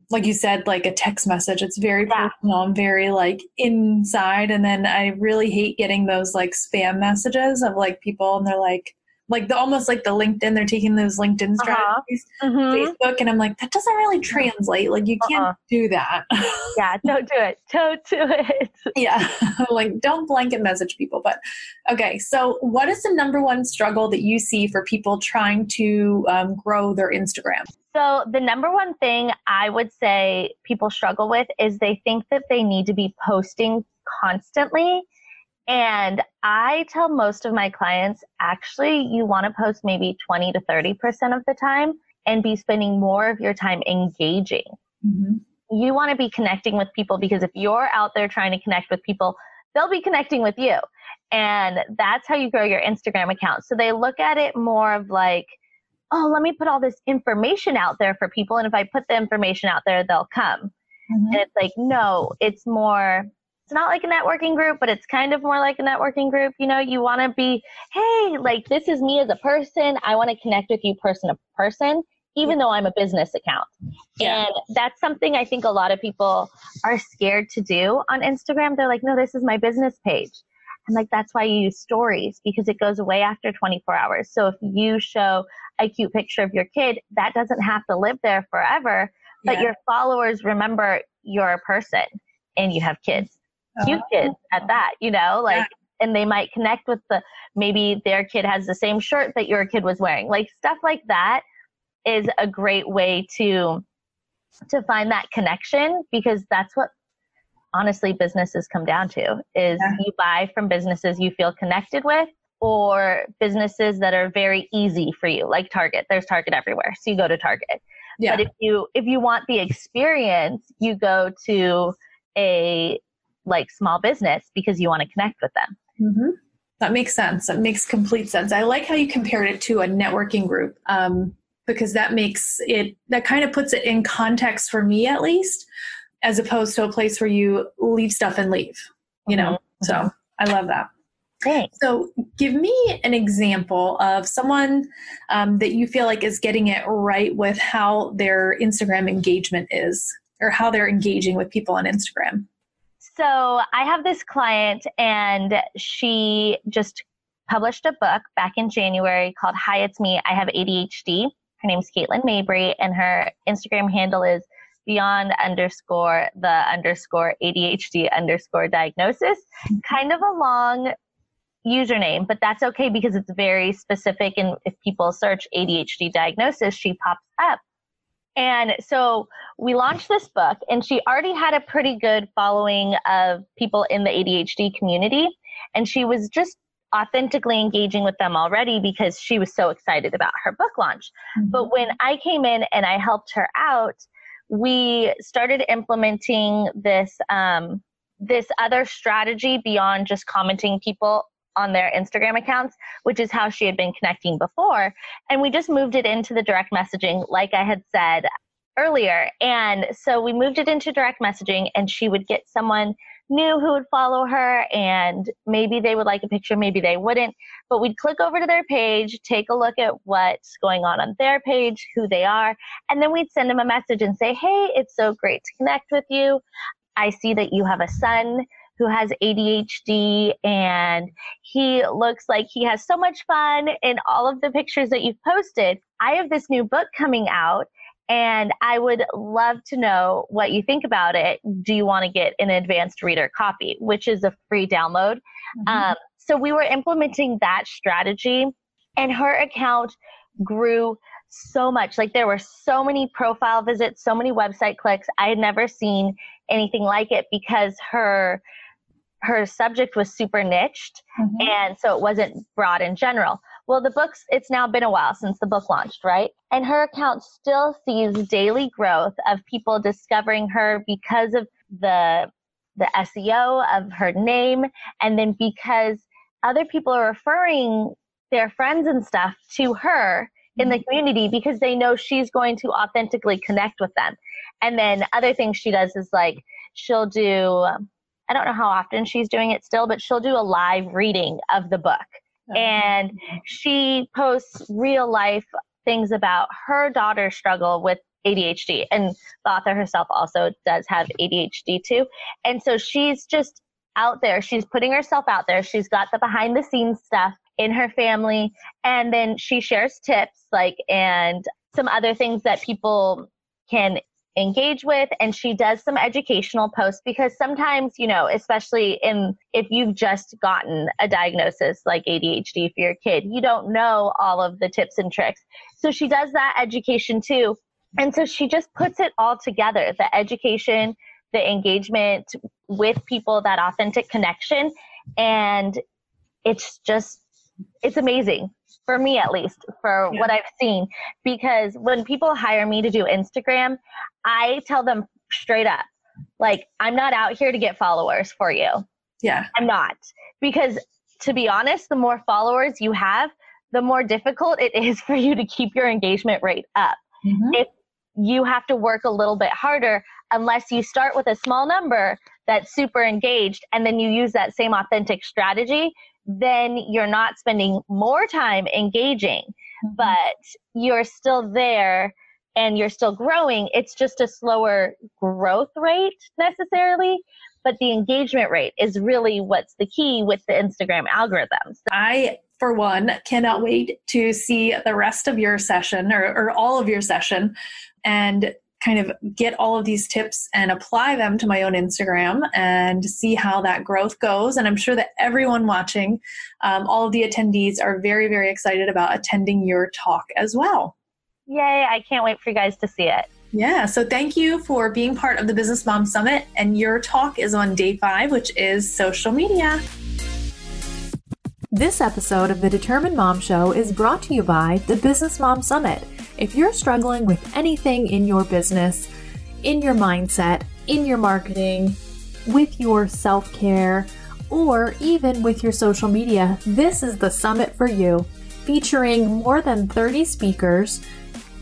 S2: like you said, like a text message. It's very yeah. personal and very like inside. And then I really hate getting those like spam messages of like people and they're like, like the almost like the LinkedIn, they're taking those LinkedIn uh-huh. strategies, uh-huh. mm-hmm. Facebook, and I'm like, that doesn't really translate. Like you can't uh-uh. do that.
S10: yeah, don't do it. Don't do it.
S2: yeah, like don't blanket message people. But okay, so what is the number one struggle that you see for people trying to um, grow their Instagram?
S10: So, the number one thing I would say people struggle with is they think that they need to be posting constantly. And I tell most of my clients actually, you want to post maybe 20 to 30% of the time and be spending more of your time engaging. Mm-hmm. You want to be connecting with people because if you're out there trying to connect with people, they'll be connecting with you. And that's how you grow your Instagram account. So they look at it more of like, oh, let me put all this information out there for people. And if I put the information out there, they'll come. Mm-hmm. And it's like, no, it's more, it's not like a networking group, but it's kind of more like a networking group. You know, you want to be, hey, like this is me as a person. I want to connect with you person to person, even though I'm a business account. Yeah. And that's something I think a lot of people are scared to do on Instagram. They're like, no, this is my business page. And like that's why you use stories because it goes away after 24 hours. So if you show a cute picture of your kid, that doesn't have to live there forever. But yeah. your followers remember you're a person and you have kids, oh. cute kids at that, you know, like, yeah. and they might connect with the, maybe their kid has the same shirt that your kid was wearing. Like stuff like that is a great way to, to find that connection because that's what honestly businesses come down to is yeah. you buy from businesses you feel connected with or businesses that are very easy for you like target there's target everywhere so you go to target yeah. but if you if you want the experience you go to a like small business because you want to connect with them
S2: mm-hmm. that makes sense that makes complete sense i like how you compared it to a networking group um, because that makes it that kind of puts it in context for me at least as opposed to a place where you leave stuff and leave you know mm-hmm. so i love that
S10: Thanks.
S2: So, give me an example of someone um, that you feel like is getting it right with how their Instagram engagement is, or how they're engaging with people on Instagram.
S10: So I have this client, and she just published a book back in January called Hi, It's Me. I Have ADHD. Her name's Caitlin Mabry, and her Instagram handle is beyond underscore the underscore ADHD underscore diagnosis. Kind of a long username, but that's okay because it's very specific. And if people search ADHD diagnosis, she pops up. And so we launched this book, and she already had a pretty good following of people in the ADHD community. And she was just authentically engaging with them already because she was so excited about her book launch. Mm-hmm. But when I came in and I helped her out, we started implementing this um, this other strategy beyond just commenting people on their Instagram accounts, which is how she had been connecting before. And we just moved it into the direct messaging, like I had said earlier. And so we moved it into direct messaging, and she would get someone new who would follow her, and maybe they would like a picture, maybe they wouldn't. But we'd click over to their page, take a look at what's going on on their page, who they are, and then we'd send them a message and say, Hey, it's so great to connect with you. I see that you have a son who has ADHD and he looks like he has so much fun in all of the pictures that you've posted. I have this new book coming out and I would love to know what you think about it. Do you want to get an advanced reader copy, which is a free download? Mm-hmm. Um, so we were implementing that strategy and her account grew so much. Like there were so many profile visits, so many website clicks. I had never seen anything like it because her her subject was super niched mm-hmm. and so it wasn't broad in general well the books it's now been a while since the book launched right and her account still sees daily growth of people discovering her because of the the seo of her name and then because other people are referring their friends and stuff to her in the mm-hmm. community because they know she's going to authentically connect with them and then other things she does is like she'll do I don't know how often she's doing it still, but she'll do a live reading of the book. Oh. And she posts real life things about her daughter's struggle with ADHD. And the author herself also does have ADHD too. And so she's just out there. She's putting herself out there. She's got the behind the scenes stuff in her family. And then she shares tips like, and some other things that people can engage with and she does some educational posts because sometimes you know especially in if you've just gotten a diagnosis like ADHD for your kid you don't know all of the tips and tricks. So she does that education too. And so she just puts it all together the education the engagement with people that authentic connection. And it's just it's amazing for me at least for yeah. what i've seen. Because when people hire me to do instagram i tell them straight up like i'm not out here to get followers for you.
S11: Yeah.
S10: I'm not. Because to be honest the more followers you have the more difficult it is for you to keep your engagement rate up. Mm-hmm. if you have to work a little bit harder unless you start with a small number that's super engaged and then you use that same authentic strategy then you're not spending more time engaging, mm-hmm. but you're still there and you're still growing. It's just a slower growth rate necessarily, but the engagement rate is really what's the key with the Instagram algorithms.
S11: I for one, cannot wait to see the rest of your session or, or all of your session and kind of get all of these tips and apply them to my own Instagram and see how that growth goes. And I'm sure that everyone watching, um, all of the attendees, are very, very excited about attending your talk as well.
S10: Yay! I can't wait for you guys to see it.
S11: Yeah, so thank you for being part of the Business Mom Summit. And your talk is on day five, which is social media.
S12: This episode of the Determined Mom Show is brought to you by the Business Mom Summit. If you're struggling with anything in your business, in your mindset, in your marketing, with your self care, or even with your social media, this is the summit for you. Featuring more than 30 speakers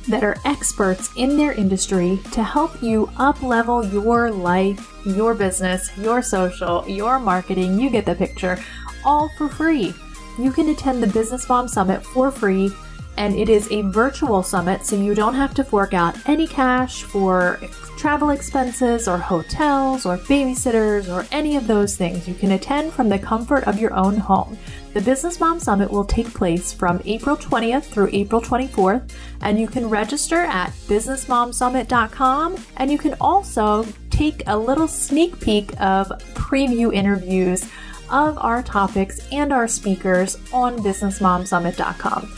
S12: that are experts in their industry to help you up level your life, your business, your social, your marketing. You get the picture, all for free. You can attend the Business Mom Summit for free and it is a virtual summit, so you don't have to fork out any cash for travel expenses or hotels or babysitters or any of those things. You can attend from the comfort of your own home. The Business Mom Summit will take place from April 20th through April 24th, and you can register at businessmomsummit.com. And you can also take a little sneak peek of preview interviews of our topics and our speakers on businessmomsummit.com.